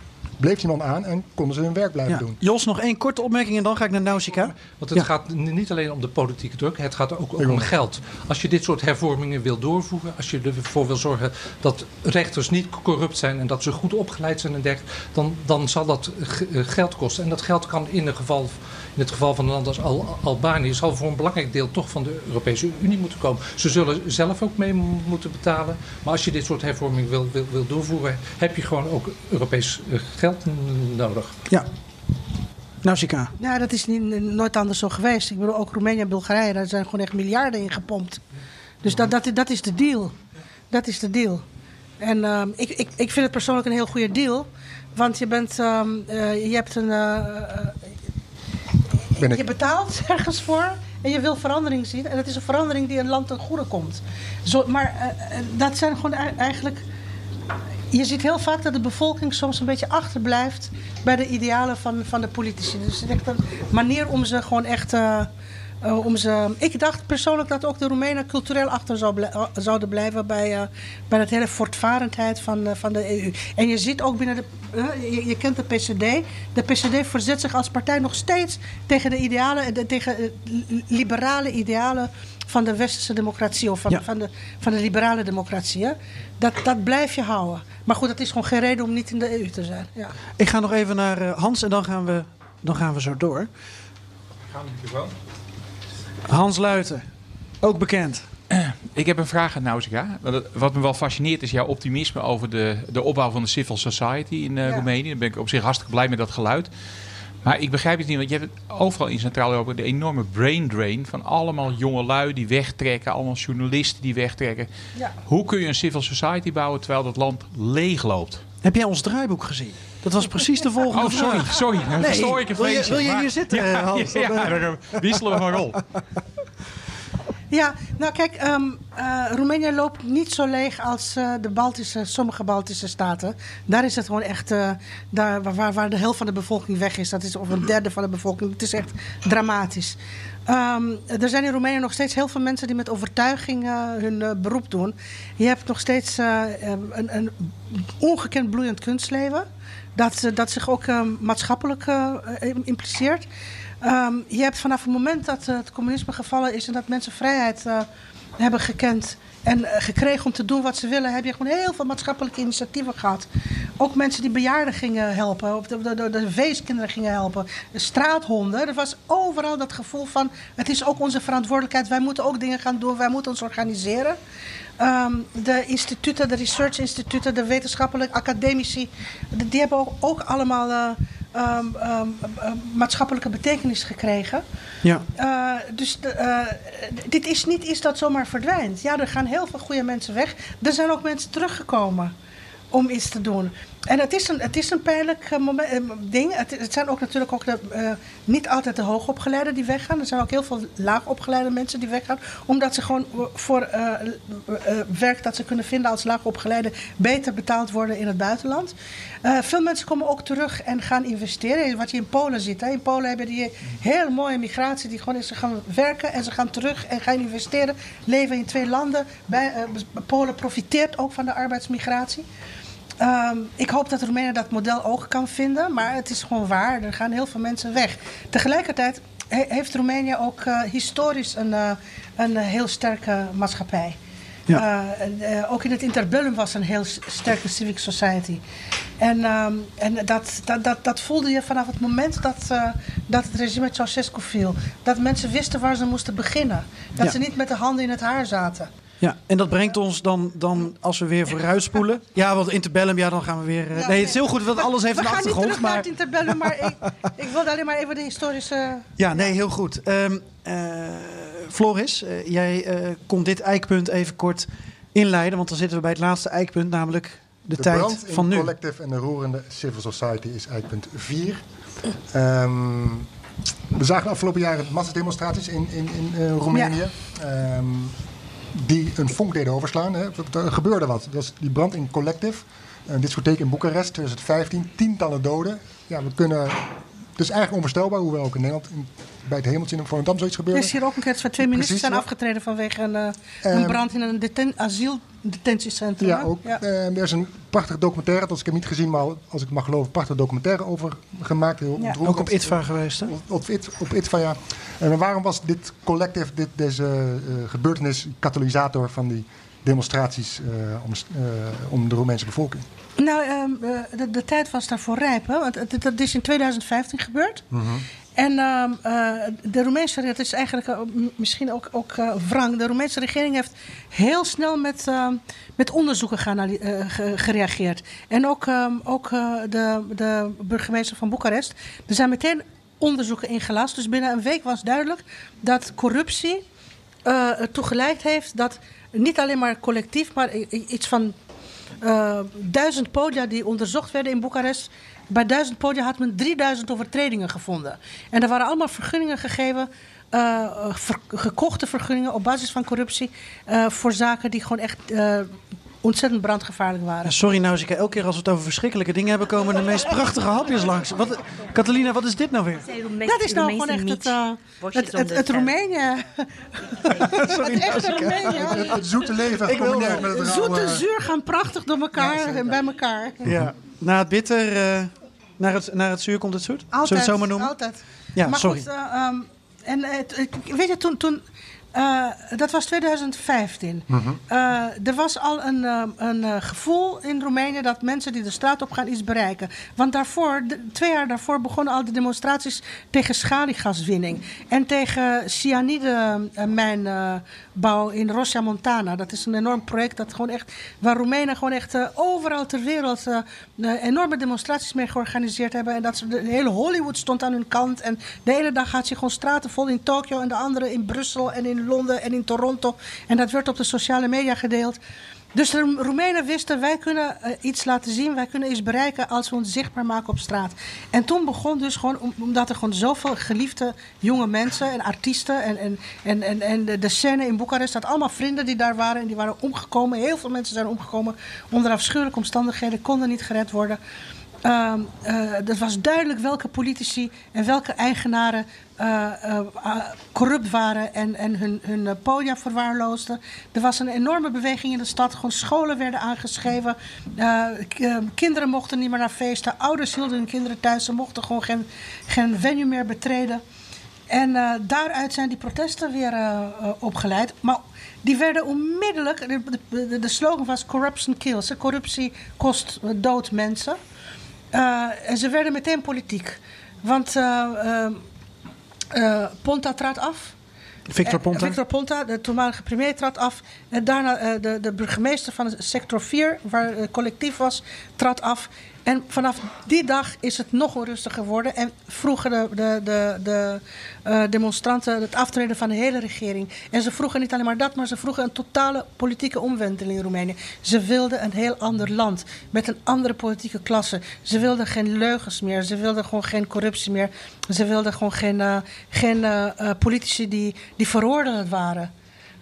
bleef die man aan en konden ze hun werk blijven doen. Jos, nog één korte opmerking en dan ga ik naar Nausicaa. Want het gaat niet alleen om de politieke druk, het gaat ook, ook om geld. Als je dit soort hervormingen wil doorvoeren, als je ervoor wil zorgen dat rechters niet corrupt zijn en dat ze goed opgeleid zijn en dergelijke, dan, dan zal dat geld kosten. En dat geld kan in, een geval, in het geval van een land als Al Albanië, zal voor een belangrijk deel toch van de Europese Unie moeten komen. Ze zullen zelf ook mee moeten betalen. Maar als je dit soort hervormingen wil, wil, wil doorvoeren, heb je gewoon ook Europees geld nodig. Ja. Nausicaa. Ja, dat is niet, nooit anders zo geweest. Ik bedoel, ook Roemenië en Bulgarije, daar zijn gewoon echt miljarden in gepompt. Dus dat, dat, dat is de deal. Dat is de deal. En uh, ik, ik, ik vind het persoonlijk een heel goede deal. Want je bent, uh, uh, je hebt een, je betaalt ergens voor en je wil verandering zien. En dat is een verandering die een land ten goede komt. Zo, maar dat zijn gewoon eigenlijk je ziet heel vaak dat de bevolking soms een beetje achterblijft bij de idealen van, van de politici. Dus het is echt een manier om ze gewoon echt. Uh, uh, om ze, ik dacht persoonlijk dat ook de Roemenen cultureel achter zou blij, zouden blijven bij, uh, bij dat hele voortvarendheid van, van de EU. En je ziet ook binnen de. Je, je, kent de PCD. De PCD verzet zich als partij nog steeds tegen de idealen, de, tegen liberale idealen van de westerse democratie of van, van, de, van de liberale democratie. Hè? Dat, dat blijf je houden. Maar goed, dat is gewoon geen reden om niet in de EU te zijn. Ja. Ik ga nog even naar uh, Hans en dan gaan we, dan gaan we zo door. Gaan we gewoon? Hans Luiten, ook bekend. Ik heb een vraag aan Nausicaa. Wat me wel fascineert is jouw optimisme over de, de opbouw van de civil society in uh, ja. Roemenië. Daar ben ik op zich hartstikke blij met dat geluid. Maar ik begrijp het niet, want je hebt overal in Centraal-Europa de enorme brain drain van allemaal jonge lui die wegtrekken, allemaal journalisten die wegtrekken. Ja. Hoe kun je een civil society bouwen terwijl dat land leeg loopt? Heb jij ons draaiboek gezien? Dat was precies de volgende oh, sorry, vraag. sorry. Nee, sorry ik wil, je, wil je hier zitten, ja, Hans? Ja, ja, ja, wisselen we van rol. Ja, nou kijk, um, uh, Roemenië loopt niet zo leeg als uh, de Baltische, sommige Baltische staten. Daar is het gewoon echt, uh, daar, waar, waar de helft van de bevolking weg is. Dat is of een derde van de bevolking. Het is echt dramatisch. Um, er zijn in Roemenië nog steeds heel veel mensen die met overtuiging hun beroep doen. Je hebt nog steeds een, een, ongekend bloeiend kunstleven. Dat, dat zich ook maatschappelijk impliceert. Je hebt vanaf het moment dat het communisme gevallen is en dat mensen vrijheid hebben gekend en uh, gekregen om te doen wat ze willen, heb je gewoon heel veel maatschappelijke initiatieven gehad. Ook mensen die bejaarden gingen helpen, of de, de, de, de feestkinderen gingen helpen, de straathonden. Er was overal dat gevoel van: het is ook onze verantwoordelijkheid, wij moeten ook dingen gaan doen, wij moeten ons organiseren. Um, de instituten, de research instituten, de wetenschappelijke academici, die hebben ook, ook allemaal um, um, maatschappelijke betekenis gekregen. Ja. Uh, dus de, uh, dit is niet iets dat zomaar verdwijnt. Ja, er gaan heel veel goede mensen weg. Er zijn ook mensen teruggekomen om iets te doen. En het is een, het is een pijnlijk eh, moment, eh, ding. Het, het zijn ook natuurlijk ook de, eh, niet altijd de hoogopgeleiden die weggaan. Er zijn ook heel veel laagopgeleide mensen die weggaan. Omdat ze gewoon voor eh, werk dat ze kunnen vinden als laagopgeleide beter betaald worden in het buitenland. Veel mensen komen ook terug en gaan investeren. Wat je in Polen ziet. Hè. In Polen hebben die heel mooie migratie. Die gewoon ze gaan werken en ze gaan terug en gaan investeren. Leven in twee landen. Bij, Polen profiteert ook van de arbeidsmigratie. Ehm, ik hoop dat Roemenië dat model ook kan vinden, maar het is gewoon waar. Er gaan heel veel mensen weg. Tegelijkertijd he- heeft Roemenië ook eh, historisch een, eh, een heel sterke maatschappij. Ja. Eh, ook in het interbellum was een heel sterke civic society. En, ehm, en dat, dat, dat, dat voelde je vanaf het moment dat, dat het regime Ceausescu viel. Dat mensen wisten waar ze moesten beginnen. Dat Ja. ze niet met de handen in het haar zaten. Ja, en dat brengt ons dan, dan als we weer vooruit spoelen. Ja, want interbellum, ja, dan gaan we weer... eh, nee, het is heel goed, want alles heeft We een gaan niet achtergrond. terug naar Maar het interbellum, maar ik, ik wilde alleen maar even de historische... ja, nee, heel goed. Ehm, eh, Floris, eh, jij eh, komt dit eikpunt even kort inleiden. Want dan zitten we bij het laatste eikpunt, namelijk de, De tijd brand in van nu. Collective en de roerende civil society is eikpunt 4. Ehm, we zagen de afgelopen jaren massademonstraties in, in, in eh, Roemenië. ehm, die een vonk deden overslaan. Hè. Er gebeurde wat. Dat was die brand in Collective. Een discotheek in Boekarest 2015. Tientallen doden. Ja, we kunnen... Het is eigenlijk onvoorstelbaar, hoewel ook in Nederland in, bij het hemeltje in Volendam zoiets Er gebeurde. is hier ook een keer twee ministers Precies, zijn ja. afgetreden vanwege een, eh, Ehm, een brand in een deten asieldetentiecentrum. Ja, hè? ook. Eh, er is een prachtig documentaire, dat ik heb niet gezien, maar als ik mag geloven, een prachtig documentaire over gemaakt. Heel Ja. Ook op ITVA geweest, hè? Op, op, It- op ITVA, ja. En waarom was dit collective, dit, deze eh, gebeurtenis, katalysator van die demonstraties eh, om, eh, om de Roemeense bevolking? Nou, ehm, eh, de, de tijd was daarvoor rijp. Hè? Want dat is in 2015 gebeurd. En ehm, eh, de Roemeense dat is eigenlijk misschien ook, ook wrang. De Roemeense regering heeft heel snel met, ehm, met onderzoeken ge- gereageerd. En ook, ook de, de burgemeester van Boekarest. Er zijn meteen onderzoeken ingelast. Dus binnen een week was duidelijk dat corruptie eh ertoe geleid heeft dat niet alleen maar collectief, maar iets van eh, duizend podia die onderzocht werden in Boekarest. Bij duizend podia had men 3000 overtredingen gevonden. En er waren allemaal vergunningen gegeven, eh, ver- gekochte vergunningen op basis van corruptie, eh, voor zaken die gewoon echt eh, ontzettend brandgevaarlijk waren. Sorry Nausicaa, elke keer als we het over verschrikkelijke dingen hebben... komen de meest prachtige hapjes langs. Wat, Catalina, wat is dit nou weer? Dat is nou gewoon echt het, eh, het, het, het Roemenië. Sorry, het echte. Roemenië. Het, het zoete leven Ik wil met het Zoet rauwe... en zuur gaan prachtig door elkaar en bij elkaar. Ja, na het bitter, eh, naar, het, naar het zuur komt het zoet? Zullen we Altijd, het zo maar noemen? altijd. Ja, maar sorry. Goed, eh, ehm, en eh, weet je, toen, toen eh, dat was 2015. Mhm. Eh, er was al een, ehm, een eh, gevoel in Roemenië dat mensen die de straat op gaan iets bereiken. Want daarvoor, de- twee jaar daarvoor, begonnen al de demonstraties tegen schaliegaswinning. En tegen cyanidemijnbouw in Rossa Montana. Dat is een enorm project dat gewoon echt, waar Roemenen gewoon echt overal ter wereld enorme demonstraties mee georganiseerd hebben. En dat ze, de hele Hollywood stond aan hun kant. En de ene dag had je gewoon straten vol in Tokio en de andere in Brussel en in Londen en in Toronto. En dat werd op de sociale media gedeeld. Dus de Roem- Roemenen wisten, wij kunnen eh, iets laten zien, wij kunnen iets bereiken als we ons zichtbaar maken op straat. En toen begon dus gewoon, om- omdat er gewoon zoveel geliefde jonge mensen en artiesten en, en, en, en, de scène in Boekarest, dat allemaal vrienden die daar waren en die waren omgekomen. Heel veel mensen zijn omgekomen onder afschuwelijke omstandigheden, konden niet gered worden. Ehm eh, het was duidelijk welke politici en welke eigenaren eh, eh, ah, corrupt waren en, en hun, hun podia verwaarloosden. Er was een enorme beweging in de stad. Gewoon scholen werden aangeschreven. Kinderen mochten niet meer naar feesten. Ouders hielden hun kinderen thuis. Ze mochten gewoon geen, geen venue meer betreden. En daaruit zijn die protesten weer opgeleid. Maar die werden onmiddellijk. De, de, de slogan was corruption kills. Corruptie kost dood mensen. Eh, en ze werden meteen politiek. Want eh, eh, Ponta trad af. Victor Ponta? Victor Ponta, de toenmalige premier, trad af. En daarna de, de burgemeester van sector 4, waar het collectief was, trad af. En vanaf die dag is het nog onrustiger geworden. En vroegen de, de, de, de eh, demonstranten het aftreden van de hele regering. En ze vroegen niet alleen maar dat, maar ze vroegen een totale politieke omwenteling in Roemenië. Ze wilden een heel ander land met een andere politieke klasse. Ze wilden geen leugens meer. Ze wilden gewoon geen corruptie meer. Ze wilden gewoon geen, eh, geen eh, politici die, die veroordeeld waren.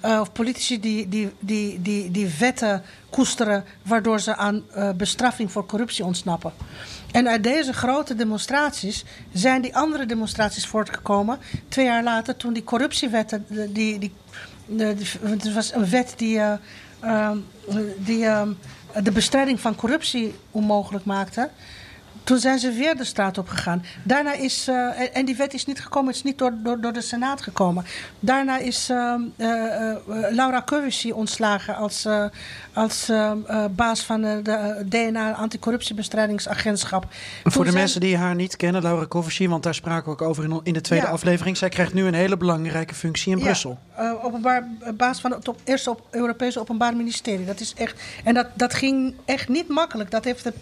Eh, of politici die, die, die, die, die wetten koesteren waardoor ze aan eh, bestraffing voor corruptie ontsnappen. En uit deze grote demonstraties zijn die andere demonstraties voortgekomen. Twee jaar later, toen die corruptiewetten, die, die- het was een wet die, eh, ehm, die ehm, de bestrijding van corruptie onmogelijk maakte. Toen zijn ze weer de straat op gegaan. Daarna is, eh, en- die wet is niet gekomen, het is niet door, door, door de Senaat gekomen. Daarna is eh, eh, Laura Kövesi ontslagen als, als baas van de DNA Anticorruptiebestrijdingsagentschap. Voor Toen de zijn- mensen die haar niet kennen, Laura Kövesi, want daar spraken we ook over in, in de tweede Ja. aflevering. Zij krijgt nu een hele belangrijke functie in Ja, Brussel. openbaar, baas van het op, eerste op, Europese Openbaar Ministerie. Dat is echt, en dat, dat ging echt niet makkelijk. Dat heeft de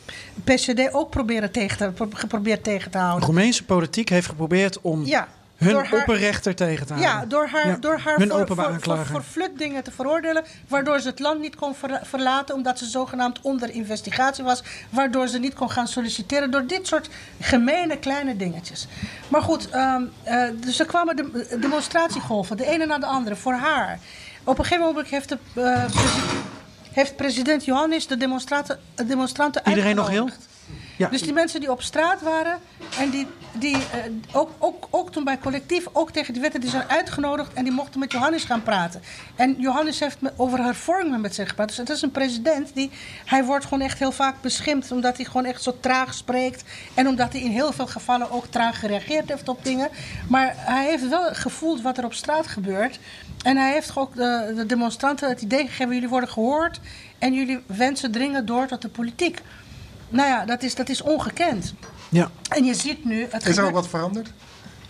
PCD ook proberen tegen te, pro- geprobeerd tegen te De houden. Roemeense politiek heeft geprobeerd om Ja, hun door haar- opperrechter tegen te houden. Ja, door haar, Ja, door haar hun voor, voor, voor, aanklager. voor flutdingen te veroordelen. Waardoor ze het land niet kon verla- verlaten. Omdat ze zogenaamd onder investigatie was. Waardoor ze niet kon gaan solliciteren. Door dit soort gemene kleine dingetjes. Maar goed, eh, dus er kwamen de, demonstratiegolven. De ene na de andere voor haar. Op een gegeven moment heeft, de, eh, heeft president Johannes de demonstranten, de demonstranten Iedereen nog heel? Dus die mensen die op straat waren en die, die eh, ook, ook, ook toen bij collectief, ook tegen die wetten, die zijn uitgenodigd en die mochten met Johannes gaan praten. En Johannes heeft over hervormingen met zich gepraat. Dus het is een president die, hij wordt gewoon echt heel vaak beschimpt omdat hij gewoon echt zo traag spreekt en omdat hij in heel veel gevallen ook traag gereageerd heeft op dingen. Maar hij heeft wel gevoeld wat er op straat gebeurt. En hij heeft ook de, de demonstranten het idee gegeven, jullie worden gehoord en jullie wensen dringen door tot de politiek. Nou ja, dat is, dat is ongekend. Ja. En je ziet nu... Het Is er ook gebeurt- wat veranderd?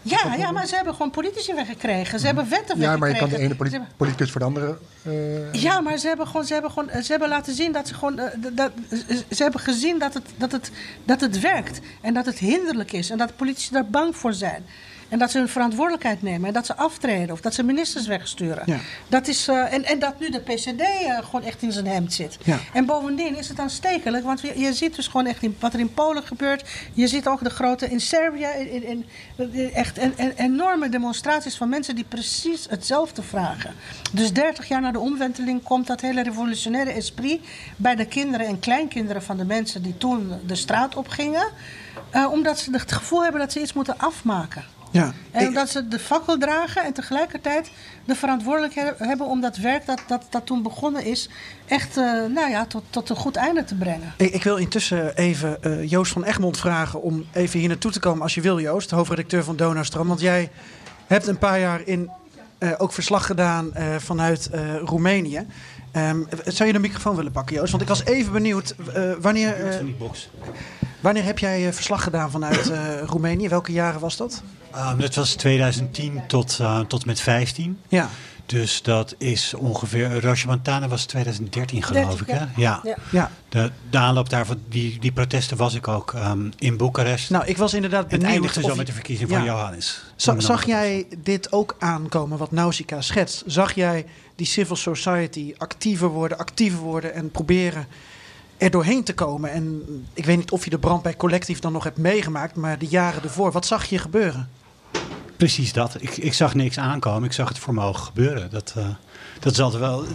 Ja, ja, maar ze hebben gewoon politici weggekregen. Ze hebben wetten Ja, maar je kan weggekregen. de ene politicus voor de andere. eh, ja, maar ze hebben, gewoon, ze, hebben gewoon, ze hebben laten zien dat ze gewoon. eh, dat, ze hebben gezien dat het, dat, het, dat het werkt. En dat het hinderlijk is. En dat politici daar bang voor zijn. En dat ze hun verantwoordelijkheid nemen. En dat ze aftreden. Of dat ze ministers wegsturen. Ja. Dat is, eh, en, en dat nu de PCD eh, gewoon echt in zijn hemd zit. Ja. En bovendien is het aanstekelijk. Want je, je ziet dus gewoon echt in, wat er in Polen gebeurt. Je ziet ook de grote in Servië. In, in, in- echt en, en, enorme demonstraties van mensen die precies hetzelfde vragen. Dus 30 jaar na de omwenteling komt dat hele revolutionaire esprit bij de kinderen en kleinkinderen van de mensen die toen de straat op gingen. Eh, omdat ze het gevoel hebben dat ze iets moeten afmaken. Ja. En omdat ze de fakkel dragen en tegelijkertijd de verantwoordelijkheid hebben om dat werk dat, dat, dat toen begonnen is, echt eh, nou ja, tot, tot een goed einde te brengen. Ik, ik wil intussen even eh, Joost van Egmond vragen om even hier naartoe te komen als je wil, Joost, hoofdredacteur van Donaustram. Want jij hebt een paar jaar in eh, ook verslag gedaan vanuit Roemenië. Ehm, zou je de microfoon willen pakken, Joost? Want ik was even benieuwd, eh, wanneer, eh, wanneer heb jij eh, verslag gedaan vanuit eh, Roemenië? Welke jaren was dat? Um, dat was 2010 tot, uh, tot met 15. Ja. Dus dat is ongeveer. Roosje Montana was 2013, geloof 13, ik. Hè? ja. Ja. Ja. Ja. De, de aanloop daarvan, die, die protesten was ik ook um, in Boekarest. Nou, ik was inderdaad het benieuwd. eindigde zo met de verkiezing van. Johannes. Za- zag jij dit ook aankomen wat Nausicaa schetst? Zag jij die civil society actiever worden, actiever worden en proberen er doorheen te komen? En ik weet niet of je de brand bij Collectief dan nog hebt meegemaakt, maar de jaren ervoor, wat zag je gebeuren? Precies dat. Ik, ik zag niks aankomen. Ik zag het voor me ogen gebeuren. Dat, eh, dat is altijd wel.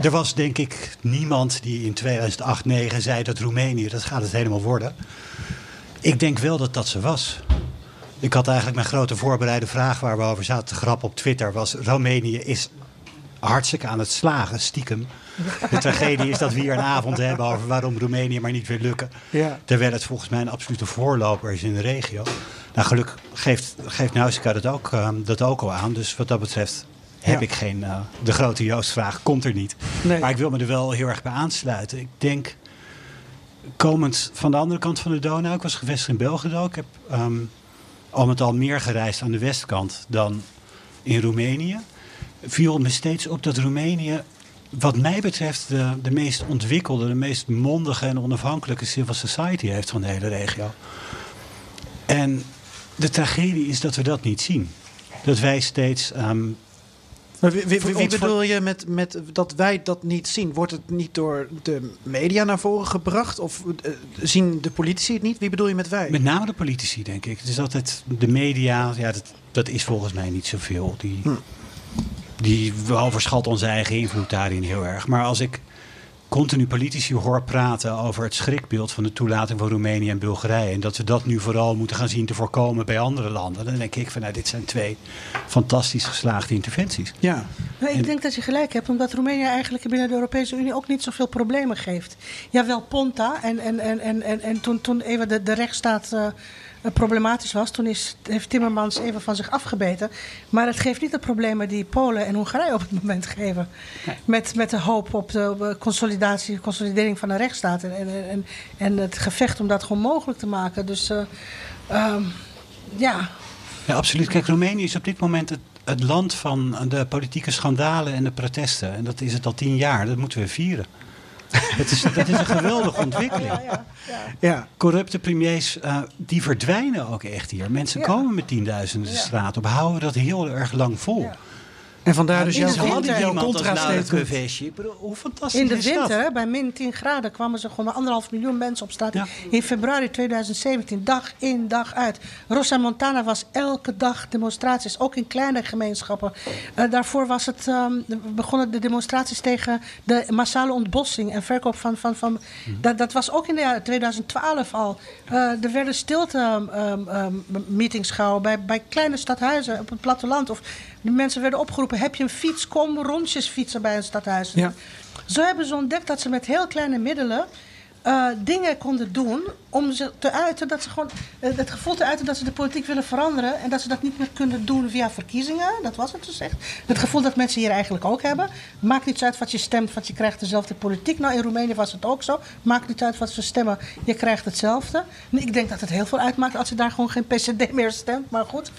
Er was denk ik niemand die in 2008, 2009 zei dat Roemenië, dat gaat het helemaal worden. Ik denk wel dat dat zo was. Ik had eigenlijk mijn grote voorbereide vraag waar we over zaten te grappen op Twitter. Was Roemenië is hartstikke aan het slagen, stiekem. De tragedie is dat we hier een avond hebben over waarom Roemenië maar niet weer lukken. Ja. Terwijl het volgens mij een absolute voorloper is in de regio. Nou, gelukkig geeft, geeft Nausicaa dat ook, eh, dat ook al aan. Dus wat dat betreft heb Ja. ik geen... eh, de grote Joost-vraag komt er niet. Nee. Maar ik wil me er wel heel erg bij aansluiten. Ik denk, komend van de andere kant van de Donau... Ik was gevestigd in Belgrado. Ik heb ehm, al met al meer gereisd aan de westkant dan in Roemenië. Viel me steeds op dat Roemenië wat mij betreft de, de meest ontwikkelde, de meest mondige en onafhankelijke civil society heeft van de hele regio. En de tragedie is dat we dat niet zien. Dat wij steeds. Maar wie, bedoel je met, met dat wij dat niet zien? Wordt het niet door de media naar voren gebracht? Of eh, zien de politici het niet? Wie bedoel je met wij? Met name de politici, denk ik. Het is altijd de media, ja, dat, dat is volgens mij niet zoveel. Die, Hm. Die we overschat onze eigen invloed daarin heel erg. Maar als ik continu politici hoor praten over het schrikbeeld van de toelating van Roemenië en Bulgarije. En dat we dat nu vooral moeten gaan zien te voorkomen bij andere landen. Dan denk ik van nou, dit zijn twee fantastisch geslaagde interventies. Ja. Nou, ik denk dat je gelijk hebt, omdat Roemenië eigenlijk binnen de Europese Unie ook niet zoveel problemen geeft. Jawel, Ponta. En, en, en, en, en, en toen, toen even de, de rechtsstaat eh, problematisch was, toen is, heeft Timmermans even van zich afgebeten. Maar het geeft niet de problemen die Polen en Hongarije op het moment geven. Met, met de hoop op de eh, consolidatie, consolidering van de rechtsstaat. En, en, en, en het gevecht om dat gewoon mogelijk te maken. Dus eh, ehm, ja, Ja, absoluut. Kijk, Roemenië is op dit moment het, het land van de politieke schandalen en de protesten. En dat is het al tien jaar. Dat moeten we vieren. Het is, dat is een geweldige ontwikkeling. Ja. Corrupte premiers, eh, die verdwijnen ook echt hier. Mensen komen met tienduizenden de straat op. Houden dat heel erg lang vol. En vandaar dus In jouw, de winter jouw bedoel, Hoe fantastisch In de dat? winter, hè, bij min 10 graden, kwamen ze gewoon anderhalf miljoen mensen op straat. In februari 2017, dag in, dag uit. Rossa Montana was elke dag demonstraties, ook in kleine gemeenschappen. Eh, daarvoor was het, ehm, begonnen de demonstraties tegen de massale ontbossing en verkoop van. van, van dat, dat was ook in de jaren 2012 al. Eh, er werden stilte-meetings gehouden bij, bij kleine stadhuizen op het platteland. Of de mensen werden opgeroepen: heb je een fiets? Kom rondjes fietsen bij een stadhuis. Ja. Zo hebben ze ontdekt dat ze met heel kleine middelen eh, dingen konden doen om ze te uiten dat ze gewoon eh, het gevoel te uiten dat ze de politiek willen veranderen en dat ze dat niet meer kunnen doen via verkiezingen. Dat was het dus echt. Het gevoel dat mensen hier eigenlijk ook hebben. Maakt niet uit wat je stemt, want je krijgt dezelfde politiek. Nou, in Roemenië was het ook zo. Maakt niet uit wat ze stemmen, je krijgt hetzelfde. En ik denk dat het heel veel uitmaakt als je daar gewoon geen PCD meer stemt, maar goed.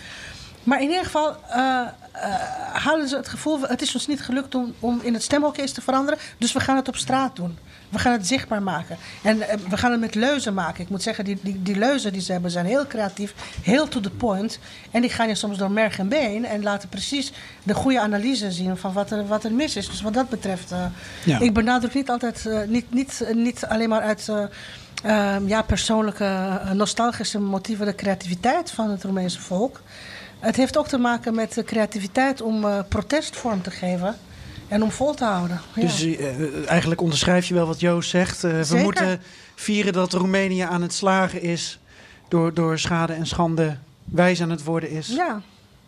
Maar in ieder geval eh, eh, hadden ze het gevoel, het is ons niet gelukt om, om in het stemhok eens te veranderen. Dus we gaan het op straat doen. We gaan het zichtbaar maken. En eh, we gaan het met leuzen maken. Ik moet zeggen, die, die, die leuzen die ze hebben zijn heel creatief, heel to the point. En die gaan je soms door merg en been en laten precies de goede analyse zien van wat er, wat er mis is. Dus wat dat betreft, eh, Ja. ik benadruk niet altijd, niet, niet, niet alleen maar uit ja, persoonlijke nostalgische motieven de creativiteit van het Roemeense volk. Het heeft ook te maken met de creativiteit om eh, protest vorm te geven en om vol te houden. Ja. Dus eh, eigenlijk onderschrijf je wel wat Joost zegt. Eh, we moeten vieren dat Roemenië aan het slagen is. Door, door schade en schande wijs aan het worden is. ja.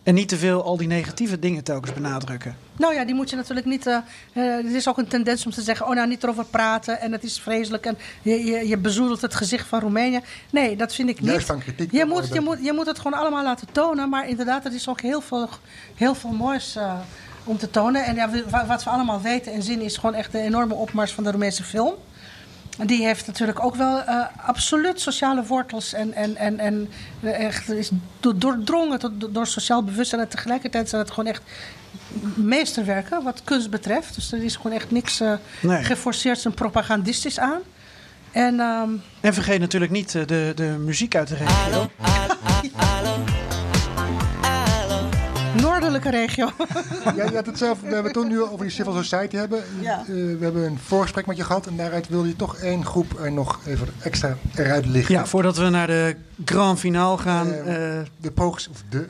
En niet te veel al die negatieve dingen telkens benadrukken. Nou ja, die moet je natuurlijk niet. eh eh, er is ook een tendens om te zeggen: oh, nou niet erover praten en het is vreselijk en je, je, je bezoedelt het gezicht van Roemenië. Nee, dat vind ik niet. Juist aan kritiek je moet, je, moet, je moet het gewoon allemaal laten tonen, maar inderdaad, er is ook heel veel, heel veel moois eh, om te tonen. En ja, wat we allemaal weten en zien is gewoon echt de enorme opmars van de Roemeense film. Die heeft natuurlijk ook wel eh, absoluut sociale wortels en, en, en, en eh, echt is do- doordrongen tot, door sociaal bewustzijn. En tegelijkertijd zijn het gewoon echt meesterwerken wat kunst betreft. Dus er is gewoon echt niks eh Nee. geforceerd en propagandistisch aan. En ehm, En vergeet natuurlijk niet de, de muziek uit de regio. Noordelijke regio. Ja, je had het zelf, we het toen nu over die civil society hebben. Ja. Eh, we hebben een voorgesprek met je gehad en daaruit wilde je toch één groep er nog even extra eruit lichten. Ja, voordat we naar de grand finale gaan. Eh, eh, de, progress- of de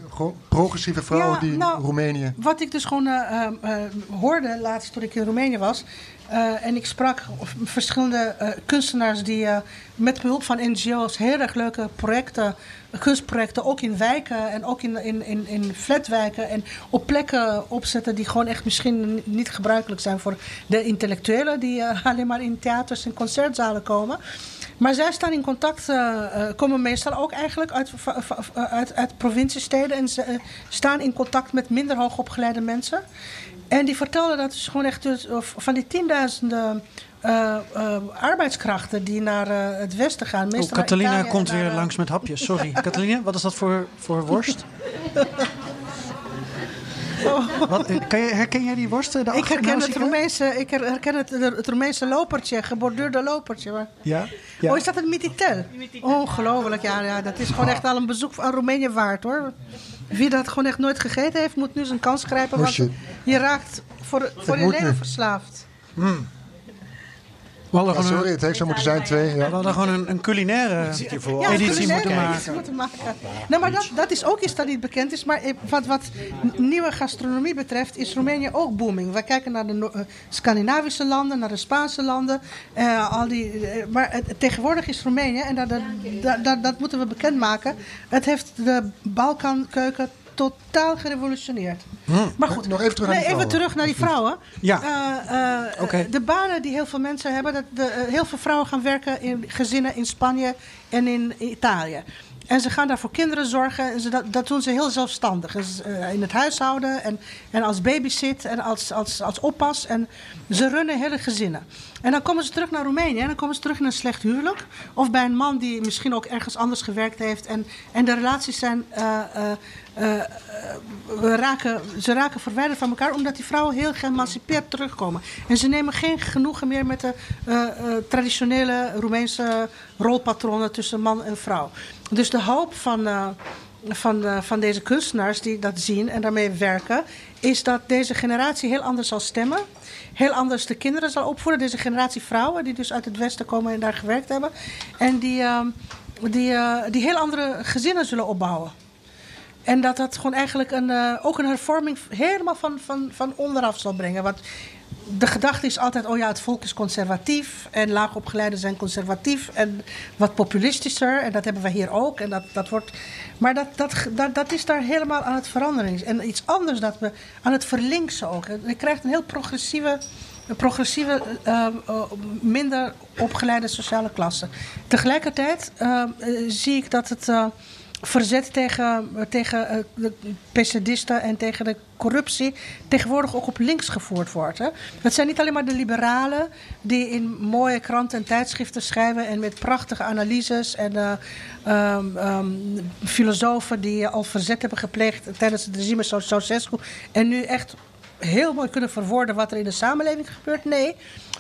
progressieve vrouwen Ja, die nou, Roemenië... Wat ik dus gewoon eh, eh, eh, hoorde laatst toen ik in Roemenië was. Eh, en ik sprak verschillende eh, kunstenaars die eh, met behulp van NGO's heel erg leuke projecten, kunstprojecten, ook in wijken en ook in, in, in, in flatwijken en op plekken opzetten die gewoon echt misschien niet gebruikelijk zijn voor de intellectuelen die alleen maar in theaters en concertzalen komen. Maar zij staan in contact, komen meestal ook eigenlijk uit, uit, uit provinciesteden en ze staan in contact met minder hoogopgeleide mensen. En die vertelden dat dus gewoon echt dus, of van die tienduizenden eh, eh, arbeidskrachten die naar eh, het westen gaan. oh, Meestal Catalina komt naar, weer langs met hapjes. Sorry. Catalina, wat is dat voor, voor worst? Wat, eh, kan je, herken jij die worsten? Ik herken, het? Roemeense, ik her- herken het, het Roemeense lopertje, geborduurde lopertje. Maar... Ja? ja. Oh, is dat een mititel? Ongelooflijk, ja, ja. Dat is gewoon echt al een bezoek aan Roemenië waard, hoor. Wie dat gewoon echt nooit gegeten heeft, moet nu zijn kans grijpen. Want je raakt voor, voor je leven verslaafd. Hadden Ja, sorry, het heeft zo moeten zijn, twee. we Ja. hadden gewoon een, een culinaire Ja, editie moeten maken. moeten maken. Nou, maar dat, dat is ook iets dat niet bekend is. Maar wat, wat nieuwe gastronomie betreft, is Roemenië ook booming. Wij kijken naar de No- eh, Scandinavische landen, naar de Spaanse landen. eh, al die, eh, maar het- tegenwoordig is Roemenië, en dat, dat, dat, dat, dat moeten we bekendmaken. Het heeft de Balkankeuken totaal gerevolutioneerd. Maar goed, Nog even terug naar nee, die even vrouwen. terug naar die vrouwen. Ja. Oké. De banen die heel veel mensen hebben, dat de, eh, heel veel vrouwen gaan werken in gezinnen in Spanje en in Italië. En ze gaan daar voor kinderen zorgen. En ze, dat, dat doen ze heel zelfstandig. Dus, in het huishouden en, en als babysit en als, als, als oppas. En ze runnen hele gezinnen. En dan komen ze terug naar Roemenië en dan komen ze terug in een slecht huwelijk. Of bij een man die misschien ook ergens anders gewerkt heeft. En, en de relaties zijn. Eh, eh, raken, ze raken verwijderd van elkaar omdat die vrouwen heel geëmancipeerd terugkomen. En ze nemen geen genoegen meer met de eh, traditionele Roemeense rolpatronen tussen man en vrouw. Dus de hoop van, van, van deze kunstenaars die dat zien en daarmee werken, is dat deze generatie heel anders zal stemmen. Heel anders de kinderen zal opvoeden. Deze generatie vrouwen die dus uit het Westen komen en daar gewerkt hebben. En die, die, die heel andere gezinnen zullen opbouwen. En dat dat gewoon eigenlijk een, eh, ook een hervorming helemaal van, van, van onderaf zal brengen. Want de gedachte is altijd, oh ja, het volk is conservatief. En laagopgeleiden zijn conservatief en wat populistischer. En dat hebben we hier ook. En dat, dat wordt, maar dat, dat, dat, dat is daar helemaal aan het veranderen. En iets anders dat we aan het verlinksen ook. Je krijgt een heel progressieve progressieve, eh, eh, minder opgeleide sociale klasse. Tegelijkertijd zie ik dat het verzet tegen, tegen eh, de pesadisten en tegen de corruptie tegenwoordig ook op links gevoerd wordt. Hè. Het zijn niet alleen maar de liberalen die in mooie kranten en tijdschriften schrijven en met prachtige analyses en eh, ehm, ehm, filosofen die al verzet hebben gepleegd tijdens het regime Ceausescu en nu echt heel mooi kunnen verwoorden wat er in de samenleving gebeurt. Nee,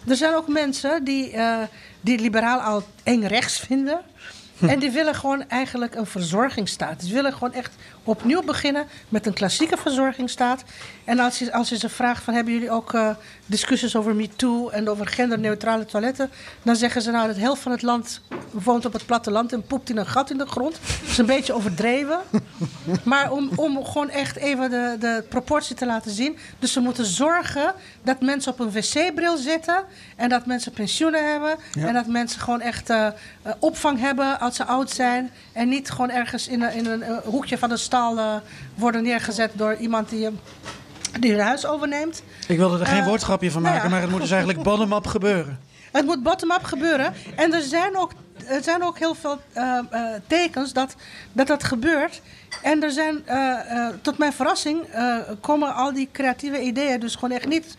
er zijn ook mensen die, eh, die liberaal al eng rechts vinden. En die willen gewoon eigenlijk een verzorgingsstaat. Die willen gewoon echt opnieuw beginnen met een klassieke verzorgingsstaat. En als je, als je ze vraagt van hebben jullie ook eh, discussies over MeToo en over genderneutrale toiletten, dan zeggen ze nou dat de helft van het land woont op het platteland en poept in een gat in de grond. Dat is een beetje overdreven. Maar om, om gewoon echt even de, de proportie te laten zien. Dus ze moeten zorgen dat mensen op een wc-bril zitten. En dat mensen pensioenen hebben. Ja. En dat mensen gewoon echt eh, eh, opvang hebben als ze oud zijn. En niet gewoon ergens in een, in een hoekje van de stal eh, worden neergezet door iemand die, eh, die hun huis overneemt. Ik wilde er geen Eh, woordgrapje van nou maken, ja. maar het moet dus eigenlijk bottom-up gebeuren. Het moet bottom-up gebeuren. En er zijn ook, er zijn ook heel veel eh, tekens dat, dat dat gebeurt. En er zijn, tot mijn verrassing, komen al die creatieve ideeën dus gewoon echt niet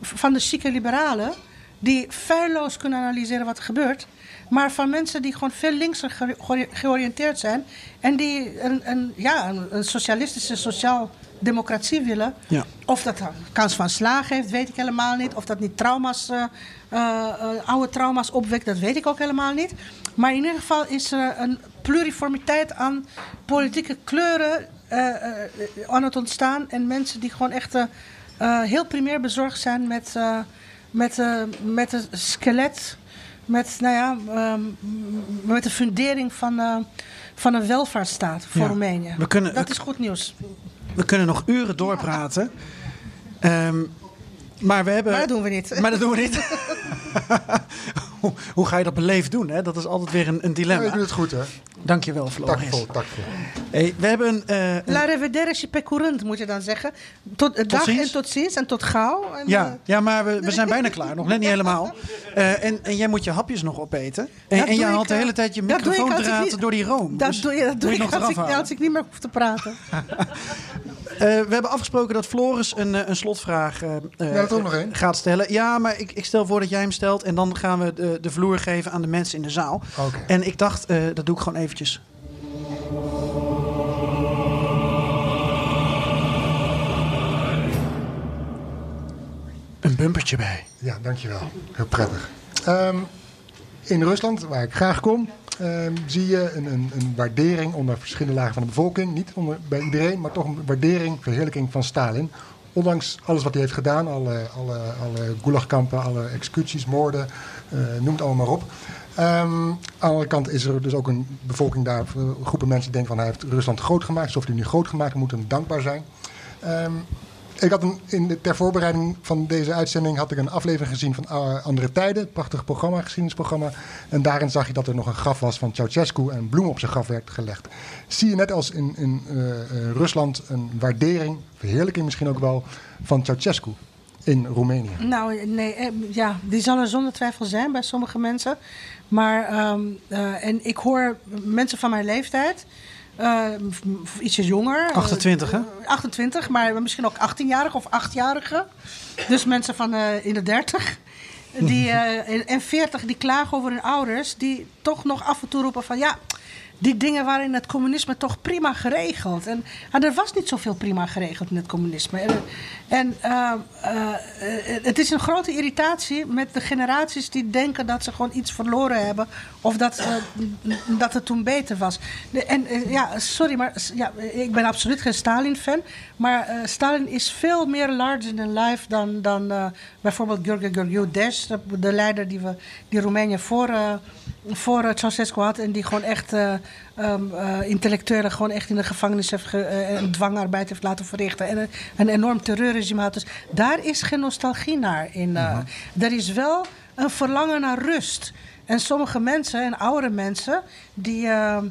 van de chique liberalen. Die feilloos kunnen analyseren wat er gebeurt. Maar van mensen die gewoon veel linkser ge- geori- georiënteerd zijn. En die een, een, ja, een, socialistische sociaal democratie willen. Ja. Of dat een kans van slagen heeft, weet ik helemaal niet. Of dat niet trauma's, eh, eh, eh, oude trauma's opwekt, dat weet ik ook helemaal niet. Maar in ieder geval is er een pluriformiteit aan politieke kleuren aan het ontstaan. En mensen die gewoon echt heel primair bezorgd zijn met, met, met het skelet. Met, nou ja, ehm, met de fundering van, eh, van een welvaartsstaat voor Ja. Roemenië. We kunnen- dat is goed nieuws. We kunnen nog uren doorpraten. Ehm, maar we hebben... Maar dat doen we niet. Maar dat doen we niet. hoe, hoe ga je dat beleefd doen? Hè? Dat is altijd weer een, een dilemma. Ja, je doet het goed, hè? Dankjewel, Floris. Takvol, takvol. Hey, we hebben een... eh, een- La revederci moet je dan zeggen. Tot, eh, dag ziens. en tot ziens en tot gauw. En, ja, eh, ja, maar we, we zijn bijna klaar. Nog net niet helemaal. Eh, en, en jij moet je hapjes nog opeten. En, dat en jij doe haalt ik, de hele tijd je doe ik ik microfoondraad niet- door die room. Dat Dus doe je, dat doe je ik nog als ik, als ik niet meer hoef te praten. Eh, we hebben afgesproken dat Floris een, eh, een slotvraag eh, Ja, er ook nog één. gaat stellen. Ja, maar ik, ik stel voor dat jij hem stelt. En dan gaan we de, de vloer geven aan de mensen in de zaal. Oké. En ik dacht, eh, dat doe ik gewoon eventjes. een bumpertje bij. Ja, dankjewel. Heel prettig. Ehm, in Rusland, waar ik graag kom, ehm, zie je een, een, een waardering onder verschillende lagen van de bevolking. Niet onder, bij iedereen, maar toch een waardering, verheerlijking van Stalin. Ondanks alles wat hij heeft gedaan, alle, alle, alle gulagkampen, alle executies, moorden, eh, noem het allemaal maar op. Ehm, aan de andere kant is er dus ook een bevolking daar, groepen mensen die denken van hij heeft Rusland groot gemaakt. Alsof hij nu groot gemaakt, we moeten hem dankbaar zijn. Ehm, ik had een, in de, ter voorbereiding van deze uitzending had ik een aflevering gezien van uh, Andere Tijden, het prachtige programma, geschiedenisprogramma. En daarin zag je dat er nog een graf was van Ceausescu en bloem op zijn graf werd gelegd. Zie je net als in, uh, uh, Rusland een waardering, verheerlijking misschien ook wel, van Ceausescu in Roemenië? Nou, nee, eh, ja, die zal er zonder twijfel zijn bij sommige mensen. Maar, um, en ik hoor mensen van mijn leeftijd uh, ietsjes jonger. 28, hè? 28, maar misschien ook 18-jarige of 8-jarige. Dus mensen van in de 30. Die, en 40 die klagen over hun ouders. Die toch nog af en toe roepen van ja die dingen waren in het communisme toch prima geregeld. En ah, er was niet zoveel prima geregeld in het communisme. En, uh, uh, het is een grote irritatie met de generaties die denken dat ze gewoon iets verloren hebben. Of dat, uh, dat het toen beter was. En ja, sorry, maar ja, ik ben absoluut geen Stalin-fan. Maar Stalin is veel meer larger than life dan, dan bijvoorbeeld Des, de, de, leider die, we, die Roemenië voor, voor Ceausescu had. En die gewoon echt um, uh, intellectuelen gewoon echt in de gevangenis heeft uh, en dwangarbeid heeft laten verrichten. En een, enorm terreurregime had. Dus daar is geen nostalgie naar. In, uh, -hmm. Er is wel een verlangen naar rust. En sommige mensen, en oudere mensen, die, ehm,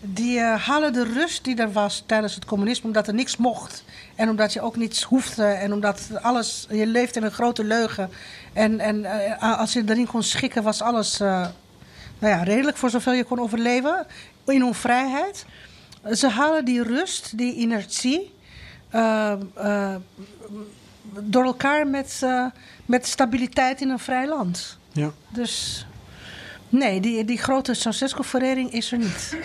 die halen de rust die er was tijdens het communisme, omdat er niks mocht. En omdat je ook niets hoefde. En omdat alles, je leeft in een grote leugen. En, en als je erin kon schikken, was alles nou ja, redelijk voor zoveel je kon overleven in hun vrijheid. Ze halen die rust, die inertie, uh, uh, door elkaar met, uh, met stabiliteit in een vrij land. Ja. Dus nee, die, die grote Ceausescu-verering is er niet.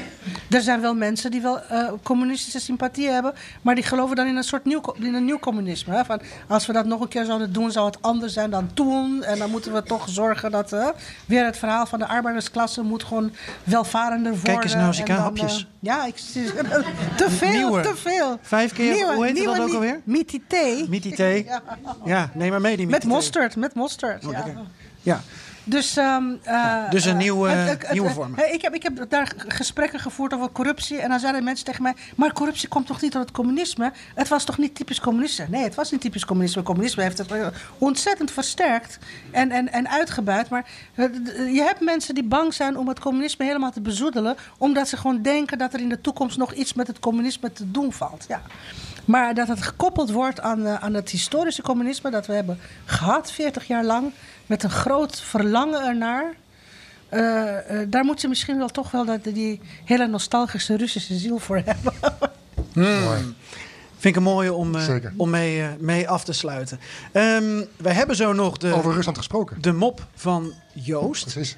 Er zijn wel mensen die wel uh, communistische sympathie hebben, maar die geloven dan in een soort nieuw, in een nieuw communisme. Hè? Van, als we dat nog een keer zouden doen, zou het anders zijn dan toen. En dan moeten we toch zorgen dat uh, weer het verhaal van de arbeidersklasse moet gewoon welvarender worden. Kijk eens nou, Zika, hapjes. Uh, ja, ik, te veel, Nieuwe. te veel. Vijf keer, nieuwe, hoe heet nieuwe, dat ook alweer? Mitité. Mitité. ja. ja, neem maar mee die Met mosterd, met mosterd. Oh, ja. ja. Dus, um, uh, dus een nieuwe, het, het, nieuwe het, vorm. Ik heb, ik heb daar gesprekken gevoerd over corruptie. En dan zeiden mensen tegen mij: Maar corruptie komt toch niet door het communisme? Het was toch niet typisch communisme? Nee, het was niet typisch communisme. Communisme heeft het ontzettend versterkt en, en, en uitgebuit. Maar je hebt mensen die bang zijn om het communisme helemaal te bezoedelen. Omdat ze gewoon denken dat er in de toekomst nog iets met het communisme te doen valt. Ja. Maar dat het gekoppeld wordt aan, uh, aan het historische communisme dat we hebben gehad 40 jaar lang, met een groot verlangen ernaar. Uh, uh, daar moet je misschien wel toch wel dat, die hele nostalgische Russische ziel voor hebben. hmm. Vind ik een mooie om, uh, om mee, uh, mee af te sluiten. Um, wij hebben zo nog de... Over Rusland gesproken. De mop van Joost. Precies.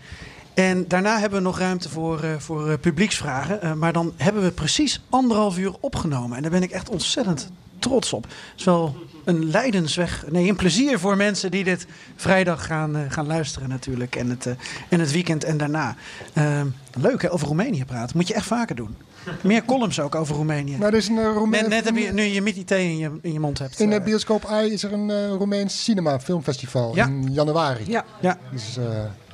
En daarna hebben we nog ruimte voor, uh, voor uh, publieksvragen. Uh, maar dan hebben we precies anderhalf uur opgenomen. En daar ben ik echt ontzettend trots op. Het is wel een lijdensweg. Nee, een plezier voor mensen die dit vrijdag gaan, gaan luisteren natuurlijk. En het, en het weekend en daarna. Ehm, leuk hè, over Roemenië praten. Moet je echt vaker doen. Meer columns ook over Roemenië. Nou, dus een, Roemenië net, net heb je, nu je thee in je, in je mond hebt. In de bioscoop AI is er een Roemeens cinema filmfestival ja. in januari. Ja. ja. Dus,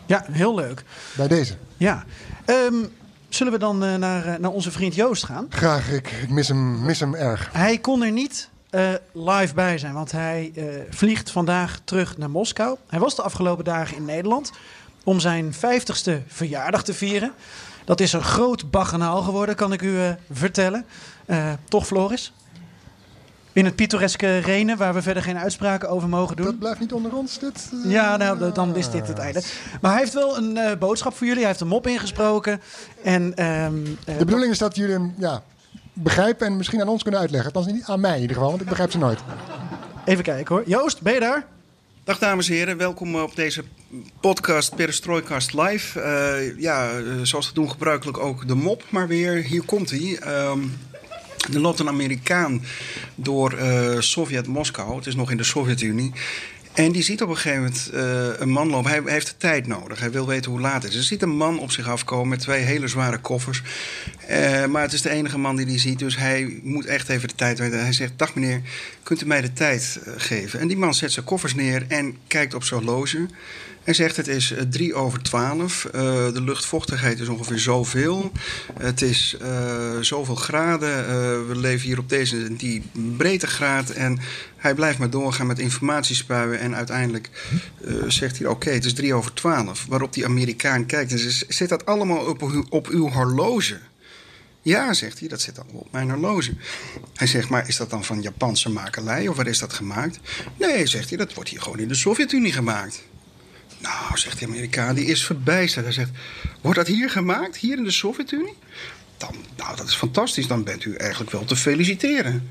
ja, heel leuk. Bij deze. Ja. Um, zullen we dan uh, naar, naar onze vriend Joost gaan? Graag, ik, ik mis, hem, mis hem erg. Hij kon er niet uh, live bij zijn, want hij uh, vliegt vandaag terug naar Moskou. Hij was de afgelopen dagen in Nederland om zijn 50ste verjaardag te vieren. Dat is een groot baganaal geworden, kan ik u vertellen. toch, Floris? In het pittoreske Renen, waar we verder geen uitspraken over mogen doen. Dat blijft niet onder ons, dit? Uh... Ja, nou, dan is dit het einde. Maar hij heeft wel een uh, boodschap voor jullie. Hij heeft een mop ingesproken. En, um, uh, de bedoeling is dat jullie hem ja, begrijpen en misschien aan ons kunnen uitleggen. Althans niet aan mij in ieder geval, want ik begrijp ze nooit. Even kijken hoor. Joost, ben je daar? Dag dames en heren, welkom op deze podcast Perestroikast Live. Uh, ja, zoals we doen gebruikelijk ook de mop, maar weer, hier komt hij. Um, de lot een Amerikaan door uh, Sovjet-Moskou. Het is nog in de Sovjet-Unie. En die ziet op een gegeven moment eh, een man lopen. Hij, heeft de tijd nodig. Hij wil weten hoe laat het is. Er ziet een man op zich afkomen met twee hele zware koffers. Eh, maar het is de enige man die die ziet. Dus hij moet echt even de tijd weten. Hij zegt, dag meneer, kunt u mij de tijd eh, geven? En die man zet zijn koffers neer en kijkt op zijn horloge. Hij zegt het is eh, drie over twaalf. Eh, de luchtvochtigheid is ongeveer zoveel. Het is eh, zoveel graden. Eh, we leven hier op deze die breedtegraad. En hij blijft maar doorgaan met informatiespuien. En uiteindelijk eh, zegt hij: Oké, het is drie over twaalf. Waarop die Amerikaan kijkt en zegt: Zit dat allemaal op, uw- op uw horloge? Ja, zegt hij, dat zit allemaal op mijn horloge. Hij zegt, maar is dat dan van Japanse makelij of waar is dat gemaakt? Nee, zegt hij, dat wordt hier gewoon in de Sovjet-Unie gemaakt. Nou, zegt de Amerikaan, die is verbijsterd. Hij zegt, wordt dat hier gemaakt, hier in de Sovjet-Unie? Dan, nou, dat is fantastisch, dan bent u eigenlijk wel te feliciteren.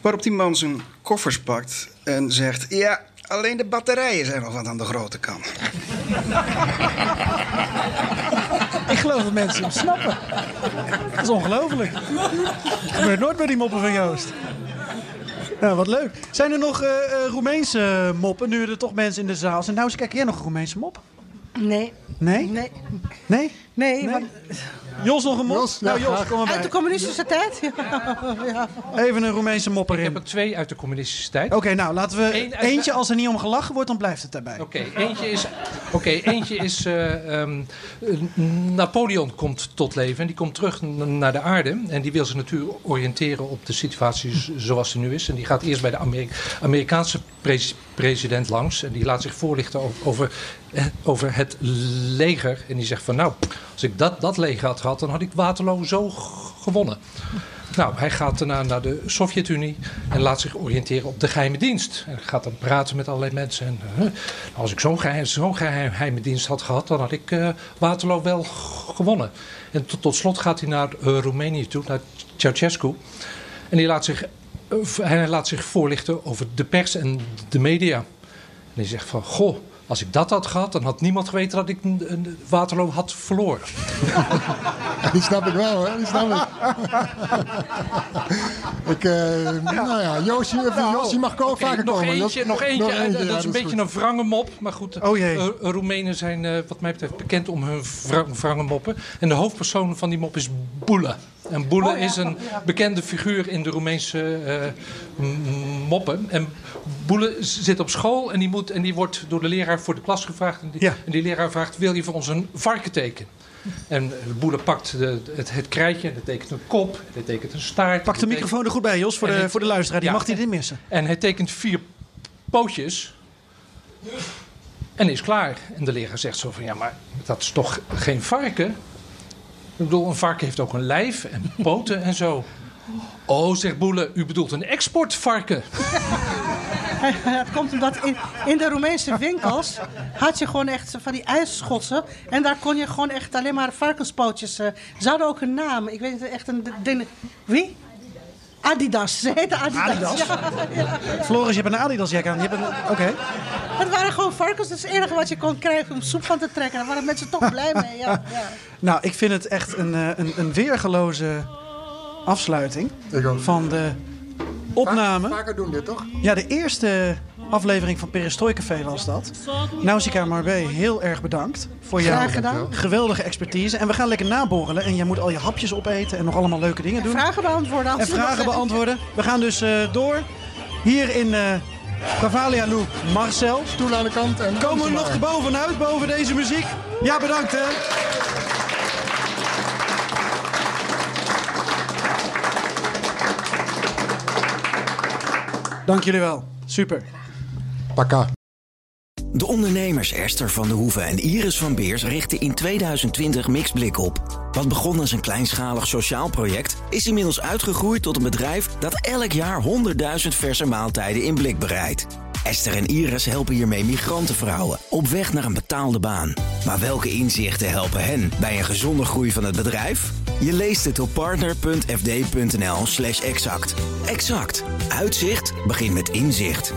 Waarop die man zijn koffers pakt en zegt, ja, alleen de batterijen zijn nog wat aan de grote kant. Ik geloof dat mensen hem snappen. Dat is ongelooflijk. Dat gebeurt nooit bij die moppen van Joost. Nou, wat leuk. Zijn er nog eh, eh, Roemeense moppen, nu er toch mensen in de zaal zijn? Nou, eens kijken, jij nog een Roemeense mop? Nee. Nee? Nee. Nee? Nee, want- Jos nog een mop? Jos, nou, Jos, kom maar bij. Uit de communistische tijd? ja. Even een Roemeense mop erin. Ik heb er twee uit de communistische tijd. Oké, nou, laten we... Eén uit de- Eentje, als er niet om gelachen wordt, dan blijft het daarbij. Oké, eentje is, oké, eentje is eh, ehm, Napoleon komt tot leven en die komt terug n- naar de aarde. En die wil zich natuurlijk oriënteren op de situatie z- zoals die nu is. En die gaat eerst bij de Ameri- Amerikaanse pres- president langs. En die laat zich voorlichten over, over, eh, over het leger. En die zegt van nou, als ik dat, dat leger had gehad, dan had ik Waterloo zo gewonnen. Nou, hij gaat daarna naar de Sovjet-Unie en laat zich oriënteren op de geheime dienst. En gaat dan praten met allerlei mensen. En, eh, als ik zo'n geheim, zo'n geheime dienst had gehad, dan had ik eh, Waterloo wel gewonnen. En tot, slot gaat hij naar eh, Roemenië toe, naar Ceausescu. En die laat zich, eh, hij laat zich voorlichten over de pers en de media. En die zegt van, goh, als ik dat had gehad, dan had niemand geweten dat ik een- een Waterloo had verloren. Die snap ik wel, hè? Die snap ik. ik eh, Nou ja, Joosje, of Joosje mag Oké, vaker nog komen. Eentje, nog eentje, eh, ja, dat is een beetje goed. een wrange mop. Maar goed, Oh jee. eh, Roemenen zijn eh, wat mij betreft bekend om hun wra- wrange moppen. En de hoofdpersoon van die mop is Boele. En Boele Oh ja, is een bekende figuur in de Roemeense eh, moppen. En Boele zit op school en die, moet, en die wordt door de leraar voor de klas gevraagd. En die, en die leraar vraagt, wil je voor ons een varken tekenen? En Boele pakt de, het, het krijtje en dat tekent een kop, dat tekent een staart. Pak de microfoon er goed bij, Jos, voor de, het- voor de luisteraar. Die ja, mag die en- niet missen. En hij tekent vier pootjes. En is klaar. En de leraar zegt zo van, ja, maar dat is toch geen varken? Ik bedoel, een varken heeft ook een lijf en poten en zo. Oh, zegt Boele, u bedoelt een exportvarken. Het komt omdat in, de Roemeense winkels had je gewoon echt van die ijsschotsen. En daar kon je gewoon echt alleen maar varkenspootjes. eh, ze hadden ook een naam. Ik weet niet echt een ding. Wie? Adidas. Ze heette Adidas. Adidas? Ja, ja. Floris, je hebt een Adidas jack aan. Je hebt een... Oké. Het waren gewoon varkens. Dat is het enige wat je kon krijgen om soep van te trekken. Daar waren mensen toch blij mee. Ja, ja. Nou, ik vind het echt een, eh, een, een weergeloze afsluiting van de opname. Vaker doen dit, toch? Ja, de eerste aflevering van Perestrooi Café was dat. Nausicaa Marbé, heel erg bedankt voor jouw geweldige expertise. En we gaan lekker naborrelen en jij moet al je hapjes opeten en nog allemaal leuke dingen doen. Vragen beantwoorden. En vragen beantwoorden. We gaan dus eh, door. Hier in eh Cavalia Lou Marcel. Stoel aan de kant. En Komen we nog bovenuit, boven deze muziek? Ja, bedankt hè. Dank jullie wel. Super. De ondernemers Esther van der Hoeven en Iris van Beers richten in 2020 Mixblik op. Wat begon als een kleinschalig sociaal project, is inmiddels uitgegroeid tot een bedrijf dat elk jaar 100.000 verse maaltijden in blik bereidt. Esther en Iris helpen hiermee migrantenvrouwen op weg naar een betaalde baan. Maar welke inzichten helpen hen bij een gezonde groei van het bedrijf? Je leest het op partner.fd.nl/slash exact. Exact. Uitzicht begint met inzicht.